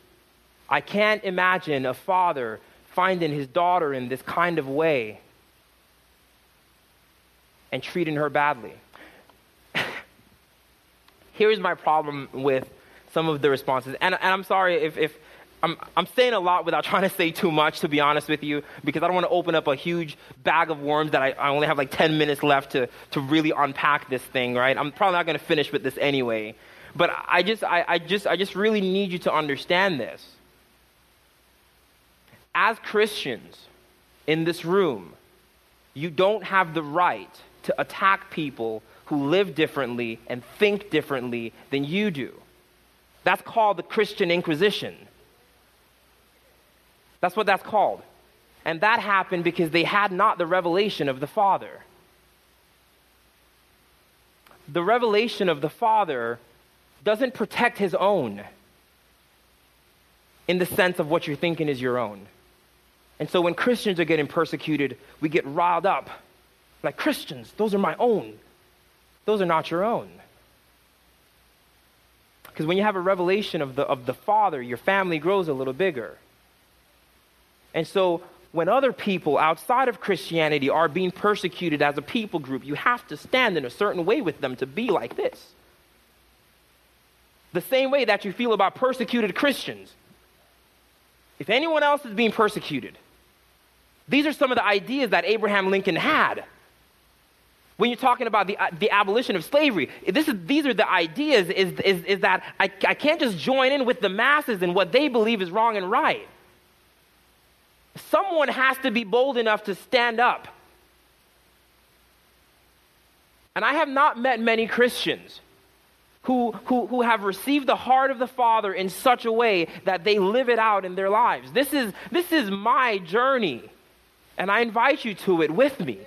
I can't imagine a father finding his daughter in this kind of way and treating her badly. [laughs] Here's my problem with some of the responses. And, and I'm sorry if, if I'm, I'm saying a lot without [laughs] trying to say too much, to be honest with you, because I don't want to open up a huge bag of worms that I, I only have like 10 minutes left to, to really unpack this thing, right? I'm probably not going to finish with this anyway. But I just, I, I, just, I just really need you to understand this as Christians in this room, you don't have the right to attack people who live differently and think differently than you do. That's called the Christian Inquisition. That's what that's called. And that happened because they had not the revelation of the Father. The revelation of the Father doesn't protect his own in the sense of what you're thinking is your own. And so when Christians are getting persecuted, we get riled up. Like, Christians, those are my own. Those are not your own. Because when you have a revelation of the, of the Father, your family grows a little bigger. And so when other people outside of Christianity are being persecuted as a people group, you have to stand in a certain way with them to be like this. the same way that you feel about persecuted Christians. If anyone else is being persecuted, these are some of the ideas that Abraham Lincoln had. When you're talking about the, uh, the abolition of slavery, this is, these are the ideas is, is, is that I, I can't just join in with the masses and what they believe is wrong and right. Someone has to be bold enough to stand up. And I have not met many Christians who, who, who have received the heart of the Father in such a way that they live it out in their lives. This is, this is my journey, and I invite you to it with me.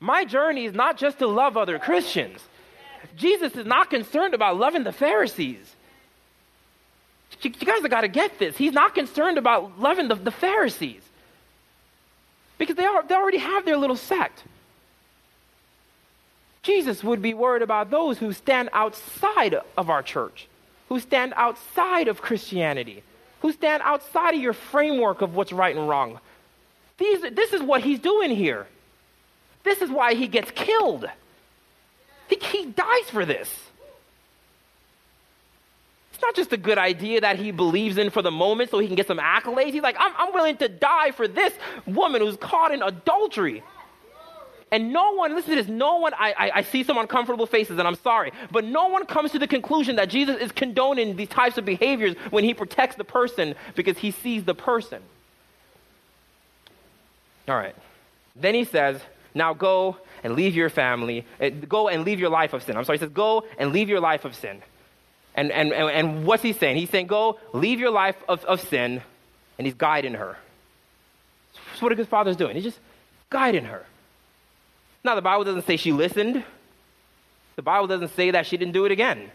My journey is not just to love other Christians. Jesus is not concerned about loving the Pharisees. You, guys have got to get this. He's not concerned about loving the, the Pharisees because they, are, they already have their little sect. Jesus would be worried about those who stand outside of our church, who stand outside of Christianity, who stand outside of your framework of what's right and wrong. These, this is what he's doing here. This is why he gets killed. He, he dies for this. It's not just a good idea that he believes in for the moment so he can get some accolades. He's like, I'm, I'm willing to die for this woman who's caught in adultery. And no one, listen to this, no one, I, I, I, see some uncomfortable faces and I'm sorry, but no one comes to the conclusion that Jesus is condoning these types of behaviors when he protects the person because he sees the person. All right. Then he says, now go and leave your family, uh, go and leave your life of sin. I'm sorry, he says, go and leave your life of sin. And, and, and, and what's he saying? He's saying, go leave your life of, of sin, and he's guiding her. That's what a good father's doing. He's just guiding her. Now, the Bible doesn't say she listened. The Bible doesn't say that she didn't do it again.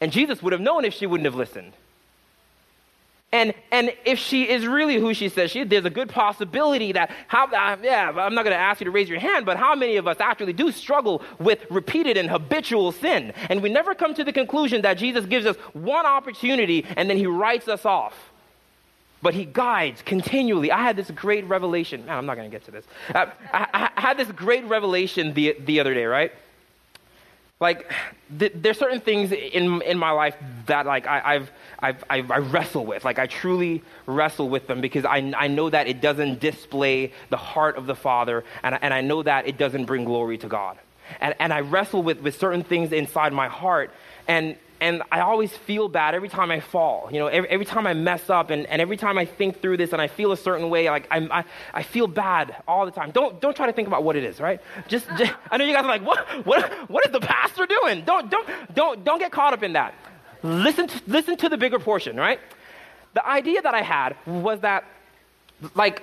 And Jesus would have known if she wouldn't have listened. And, and if she is really who she says she is, there's a good possibility that, how, uh, yeah, I'm not going to ask you to raise your hand, but how many of us actually do struggle with repeated and habitual sin? And we never come to the conclusion that Jesus gives us one opportunity and then he writes us off but he guides continually. I had this great revelation. Man, I'm not going to get to this. Uh, I, I, had this great revelation the, the other day, right? Like, th- there's certain things in, in my life that, like, I, I've, I've, I've, I wrestle with. Like, I truly wrestle with them because I, I know that it doesn't display the heart of the Father, and, and I know that it doesn't bring glory to God. And, and I wrestle with, with certain things inside my heart, and, and I always feel bad every time I fall. You know, every, every time I mess up, and, and every time I think through this and I feel a certain way, like I'm, I, I feel bad all the time. Don't, don't try to think about what it is, right? Just, [laughs] just I know you guys are like, what, what, what is the pastor doing? Don't, don't, don't, don't get caught up in that. Listen to, listen to the bigger portion, right? The idea that I had was that, like,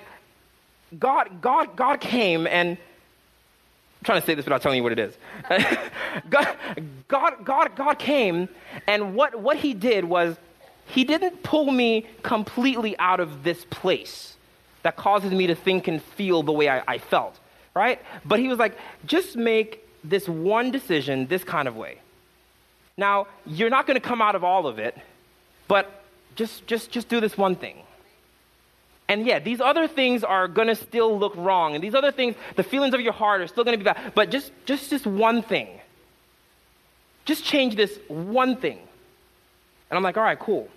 God, God, God came and trying to say this without telling you what it is. [laughs] God, God, God, God came, and what, what he did was he didn't pull me completely out of this place that causes me to think and feel the way I, I felt, right? But he was like, just make this one decision this kind of way. Now, you're not going to come out of all of it, but just, just, just do this one thing. And yeah, these other things are going to still look wrong. And these other things, the feelings of your heart are still going to be bad. But just, just, just one thing. Just change this one thing. And I'm like, all right, cool.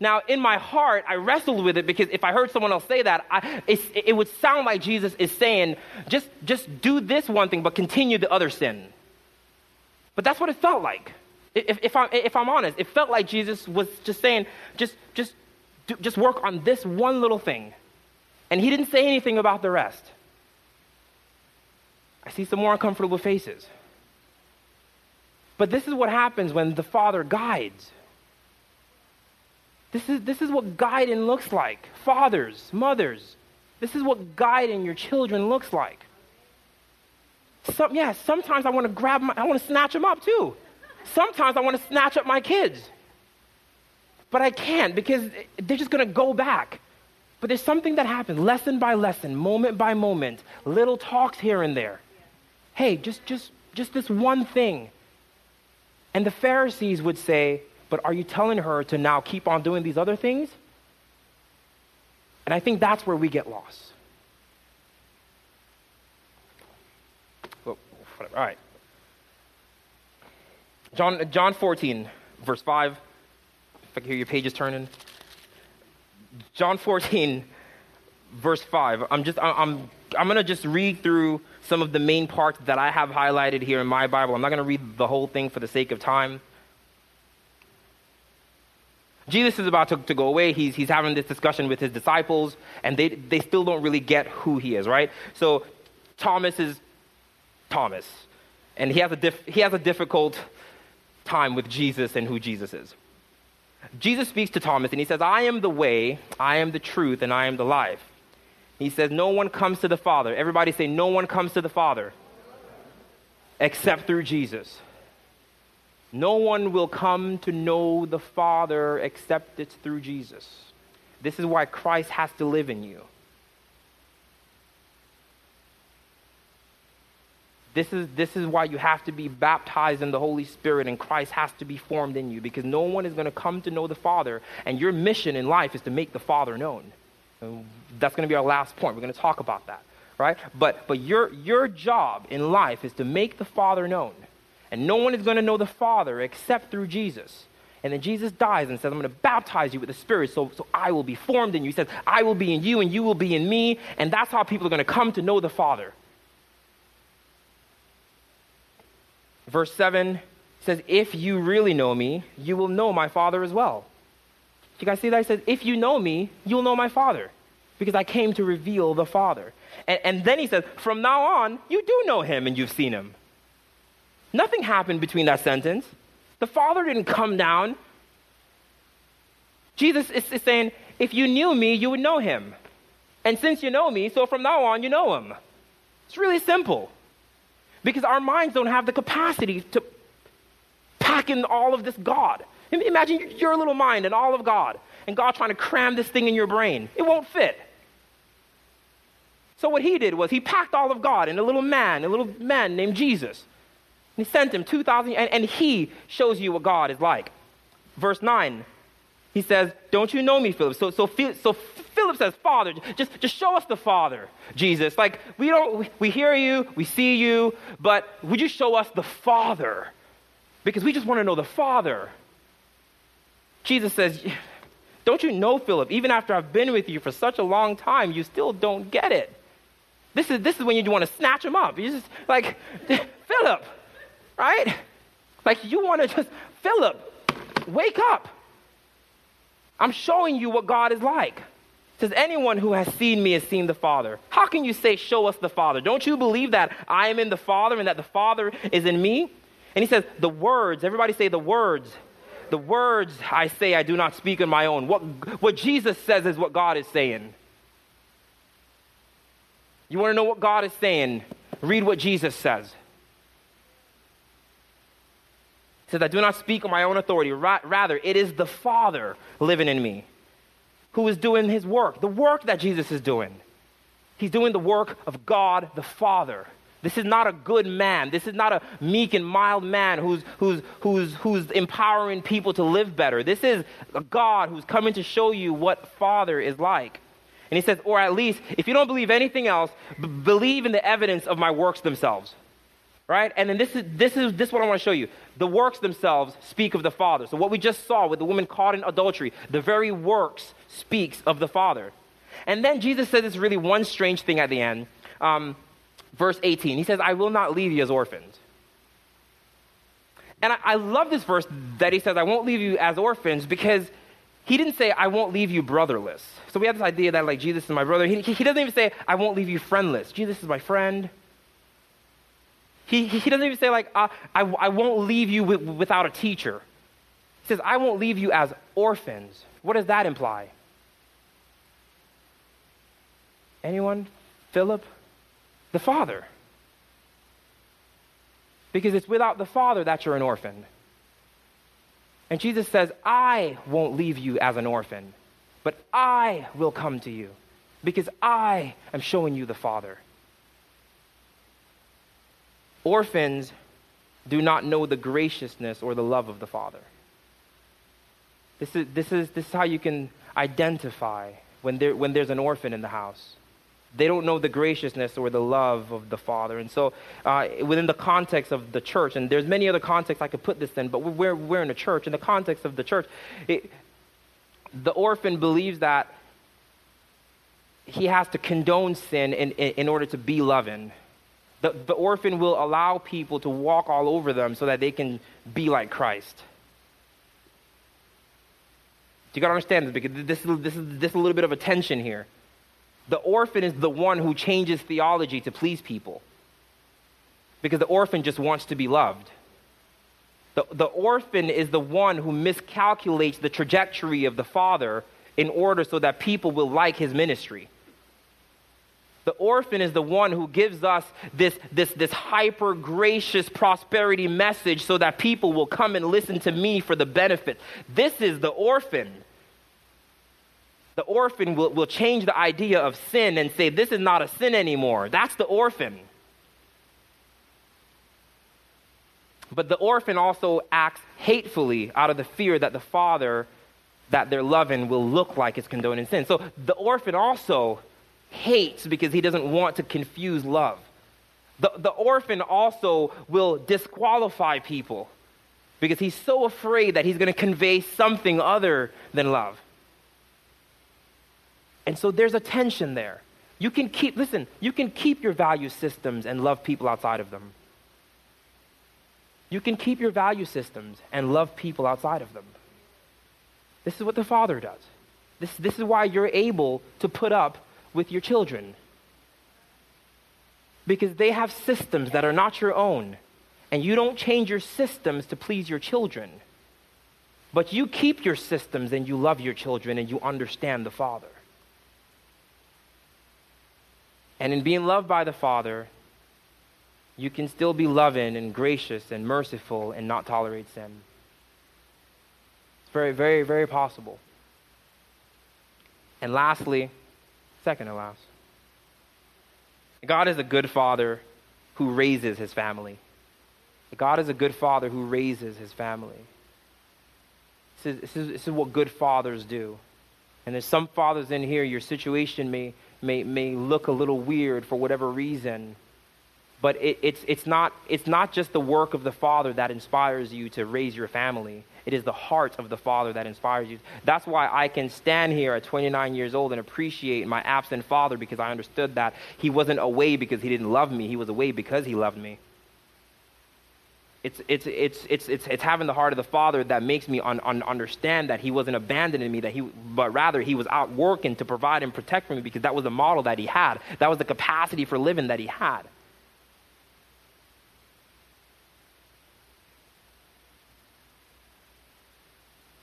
Now, in my heart, I wrestled with it because if I heard someone else say that, I, it would sound like Jesus is saying, just, just do this one thing, but continue the other sin. But that's what it felt like. If, if, I, if I'm honest, it felt like Jesus was just saying, just, just do, just work on this one little thing. And he didn't say anything about the rest. I see some more uncomfortable faces. But this is what happens when the Father guides. This is, this is what guiding looks like. Fathers, mothers, this is what guiding your children looks like. Some, yeah, sometimes I want to grab my, I want to snatch them up too. Sometimes I want to snatch up my kids. But I can't because they're just going to go back. But there's something that happens lesson by lesson, moment by moment, little talks here and there. Hey, just just just this one thing. And the Pharisees would say, "But are you telling her to now keep on doing these other things?" And I think that's where we get lost. Well, All right. John, John 14, verse 5. I can hear your pages turning. John 14, verse 5. I'm just, I'm, I'm going to just read through some of the main parts that I have highlighted here in my Bible. I'm not going to read the whole thing for the sake of time. Jesus is about to, to go away. He's, he's having this discussion with his disciples, and they, they still don't really get who he is, right? So Thomas is Thomas, and he has, a diff, he has a difficult time with Jesus and who Jesus is. Jesus speaks to Thomas, and he says, I am the way, I am the truth, and I am the life. He says, No one comes to the Father. Everybody say, No one comes to the Father except through Jesus. No one will come to know the Father except it's through Jesus. This is why Christ has to live in you. This is, this is why you have to be baptized in the Holy Spirit and Christ has to be formed in you because no one is going to come to know the Father. And your mission in life is to make the Father known. And that's going to be our last point. We're going to talk about that, right? But, but your, your job in life is to make the Father known. And no one is going to know the Father except through Jesus. And then Jesus dies and says, I'm going to baptize you with the Spirit so, so I will be formed in you. He says, I will be in you and you will be in me. And that's how people are going to come to know the Father. Verse 7 says, If you really know me, you will know my Father as well. You guys see that? He says, If you know me, you'll know my Father because I came to reveal the Father. And, and then he says, From now on, you do know him and you've seen him. Nothing happened between that sentence. The Father didn't come down. Jesus is, is saying, if you knew me, you would know him. And since you know me, so from now on, you know him. It's really simple. Because our minds don't have the capacity to pack in all of this God. Imagine your little mind and all of God, and God trying to cram this thing in your brain. It won't fit. So what he did was he packed all of God in a little man, a little man named Jesus. And He sent him 2,000, and, and he shows you what God is like. Verse 9, he says, Don't you know me, Philip? So, so, so Philip says, Father, just, just show us the Father, Jesus. Like, we don't, we hear you, we see you, but would you show us the Father? Because we just want to know the Father. Jesus says, [laughs] Don't you know, Philip, even after I've been with you for such a long time, you still don't get it. This is, this is when you want to snatch him up. You just, like, [laughs] Philip, right? Like you want to just, Philip, wake up. I'm showing you what God is like. It says, anyone who has seen me has seen the Father. How can you say, show us the Father? Don't you believe that I am in the Father and that the Father is in me? And he says, the words, everybody say the words. The words I say, I do not speak on my own. What, what Jesus says is what God is saying. You want to know what God is saying? Read what Jesus says. He says, I do not speak on my own authority. Rather, it is the Father living in me who is doing his work, the work that Jesus is doing. He's doing the work of God the Father. This is not a good man. This is not a meek and mild man who's, who's, who's, who's empowering people to live better. This is a God who's coming to show you what Father is like. And he says, or at least, if you don't believe anything else, b- believe in the evidence of my works themselves right? And then this is this is this is what I want to show you. The works themselves speak of the Father. So what we just saw with the woman caught in adultery, the very works speaks of the Father. And then Jesus says this really one strange thing at the end, um, verse 18. He says, "I will not leave you as orphans." And I, I love this verse that he says, "I won't leave you as orphans," because he didn't say, "I won't leave you brotherless." So we have this idea that like Jesus is my brother. He, he doesn't even say, "I won't leave you friendless." Jesus is my friend. He, he doesn't even say, like, uh, I, I won't leave you with, without a teacher. He says, I won't leave you as orphans. What does that imply? Anyone? Philip? The Father. Because it's without the Father that you're an orphan. And Jesus says, I won't leave you as an orphan, but I will come to you because I am showing you the Father. Orphans do not know the graciousness or the love of the Father. This is, this is, this is how you can identify when, there, when there's an orphan in the house. They don't know the graciousness or the love of the Father. And so, uh, within the context of the church, and there's many other contexts I could put this in, but we're, we're in a church. In the context of the church, it, the orphan believes that he has to condone sin in, in, in order to be loving. The, the orphan will allow people to walk all over them so that they can be like Christ. You got to understand this because this is, this, is, this is a little bit of a tension here. The orphan is the one who changes theology to please people because the orphan just wants to be loved. The, the orphan is the one who miscalculates the trajectory of the father in order so that people will like his ministry. The orphan is the one who gives us this, this, this hyper gracious prosperity message so that people will come and listen to me for the benefit. This is the orphan the orphan will, will change the idea of sin and say, This is not a sin anymore. That's the orphan. But the orphan also acts hatefully out of the fear that the father that they're loving will look like is condoning sin. So the orphan also hates because he doesn't want to confuse love. The, the orphan also will disqualify people because he's so afraid that he's going to convey something other than love. And so there's a tension there. You can keep, listen, you can keep your value systems and love people outside of them. You can keep your value systems and love people outside of them. This is what the Father does. This, this is why you're able to put up with your children. Because they have systems that are not your own. And you don't change your systems to please your children. But you keep your systems and you love your children and you understand the Father. And in being loved by the Father, you can still be loving and gracious and merciful and not tolerate sin. It's very, very, very possible. And lastly, second last, God is a good father who raises his family. God is a good father who raises his family. This is, this is, this is what good fathers do. And there's some fathers in here, your situation may, may, may look a little weird for whatever reason. But it, it's, it's, not, it's not just the work of the Father that inspires you to raise your family. It is the heart of the Father that inspires you. That's why I can stand here at 29 years old and appreciate my absent father because I understood that he wasn't away because he didn't love me, he was away because he loved me. It's, it's, it's, it's, it's, it's having the heart of the Father that makes me un, un, understand that He wasn't abandoning me, that he, but rather He was out working to provide and protect for me because that was the model that He had. That was the capacity for living that He had.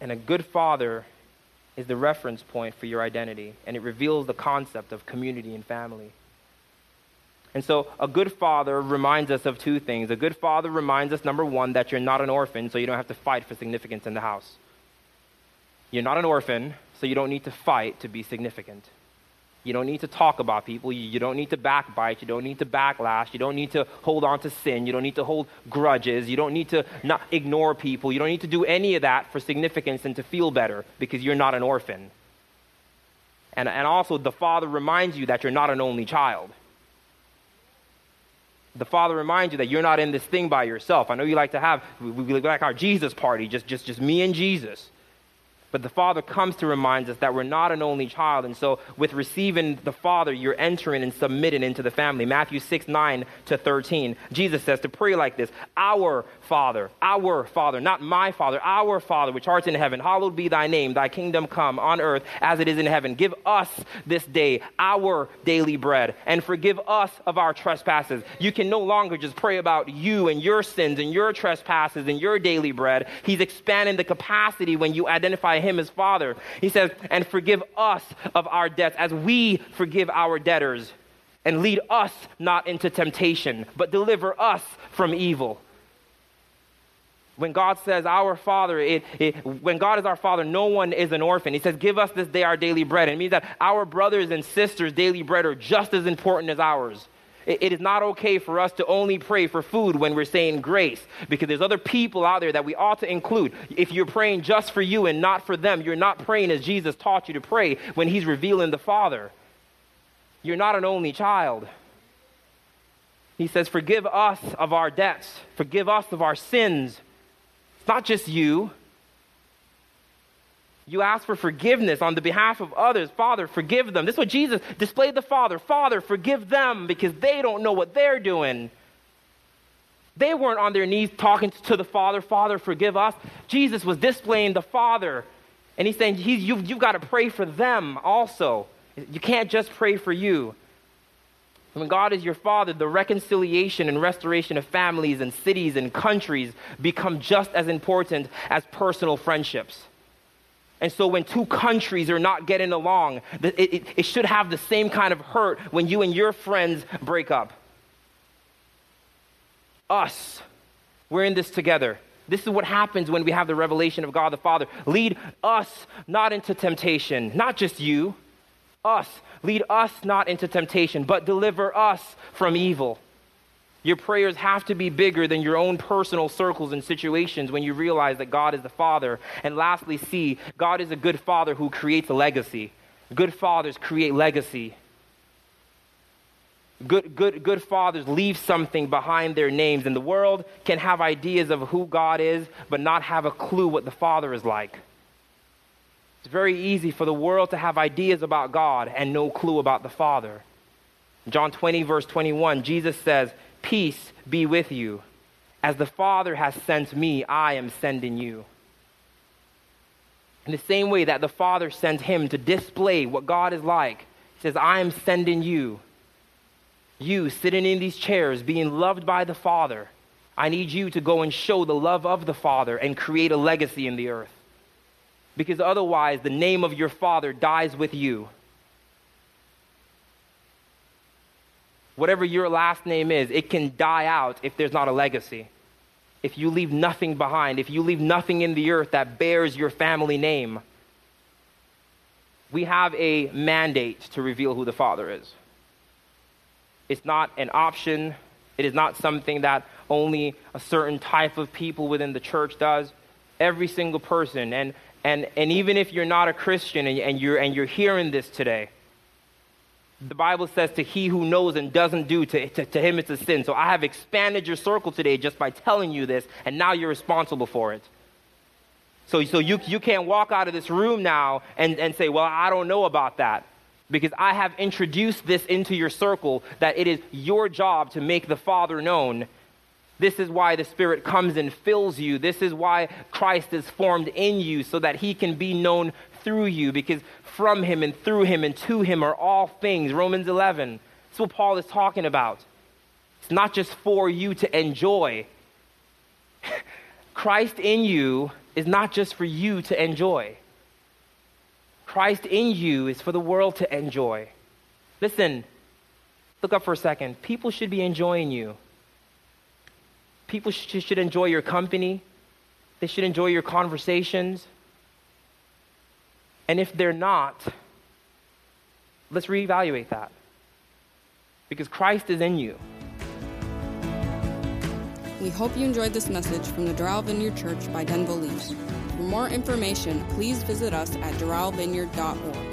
And a good father is the reference point for your identity, and it reveals the concept of community and family. And so, a good father reminds us of two things. A good father reminds us, number one, that you're not an orphan, so you don't have to fight for significance in the house. You're not an orphan, so you don't need to fight to be significant. You don't need to talk about people. You, don't need to backbite. You don't need to backlash. You don't need to hold on to sin. You don't need to hold grudges. You don't need to not ignore people. You don't need to do any of that for significance and to feel better because you're not an orphan. And, and also, the father reminds you that you're not an only child the Father reminds you that you're not in this thing by yourself. I know you like to have, we, we like our Jesus party, just, just, just me and Jesus. But the Father comes to remind us that we're not an only child. And so, with receiving the Father, you're entering and submitting into the family. Matthew 6, 9 to 13. Jesus says to pray like this Our Father, our Father, not my Father, our Father, which art in heaven, hallowed be thy name, thy kingdom come on earth as it is in heaven. Give us this day our daily bread and forgive us of our trespasses. You can no longer just pray about you and your sins and your trespasses and your daily bread. He's expanding the capacity when you identify him as Father. He says, and forgive us of our debts as we forgive our debtors. And lead us not into temptation, but deliver us from evil. When God says our Father, it, it, when God is our Father, no one is an orphan. He says, Give us this day our daily bread. And it means that our brothers and sisters' daily bread are just as important as ours it is not okay for us to only pray for food when we're saying grace because there's other people out there that we ought to include. If you're praying just for you and not for them, you're not praying as Jesus taught you to pray when he's revealing the Father. You're not an only child. He says, Forgive us of our debts, forgive us of our sins. It's not just you. You ask for forgiveness on the behalf of others. Father, forgive them. This is what Jesus displayed the Father. Father, forgive them because they don't know what they're doing. They weren't on their knees talking to the Father, Father, forgive us. Jesus was displaying the Father. And he's saying, he's, you've, you've got to pray for them also. You can't just pray for you. When God is your Father, the reconciliation and restoration of families and cities and countries become just as important as personal friendships. And so when two countries are not getting along, it, it, it, should have the same kind of hurt when you and your friends break up. Us, we're in this together. This is what happens when we have the revelation of God the Father. Lead us not into temptation, not just you, us. Lead us not into temptation, but deliver us from evil. Your prayers have to be bigger than your own personal circles and situations when you realize that God is the Father. And lastly, see, God is a good Father who creates a legacy. Good fathers create legacy. Good, good, good fathers leave something behind their names, and the world can have ideas of who God is, but not have a clue what the Father is like. It's very easy for the world to have ideas about God and no clue about the Father. John 20, verse 21, Jesus says, Peace be with you. As the Father has sent me, I am sending you. In the same way that the Father sent him to display what God is like, he says, I am sending you you sitting in these chairs being loved by the Father, I need you to go and show the love of the Father and create a legacy in the earth. Because otherwise, the name of your Father dies with you. Whatever your last name is, it can die out if there's not a legacy. If you leave nothing behind, if you leave nothing in the earth that bears your family name, we have a mandate to reveal who the Father is. It's not an option. It is not something that only a certain type of people within the church does. Every single person, and, and, and even if you're not a Christian and, and, you're, and you're hearing this today, the Bible says to he who knows and doesn't do, to, to, to him it's a sin. So I have expanded your circle today just by telling you this, and now you're responsible for it. So, so you, you can't walk out of this room now and, and say, Well, I don't know about that because I have introduced this into your circle that it is your job to make the Father known. This is why the Spirit comes and fills you. This is why Christ is formed in you so that he can be known through you because from him and through him and to him are all things. Romans 11. That's what Paul is talking about. It's not just for you to enjoy. [laughs] Christ in you is not just for you to enjoy. Christ in you is for the world to enjoy. Listen, look up for a second. People should be enjoying you. People should enjoy your company. They should enjoy your conversations. And if they're not, let's reevaluate that. Because Christ is in you. We hope you enjoyed this message from the Doral Vineyard Church by Denville Leafs. For more information, please visit us at doralvineyard.org.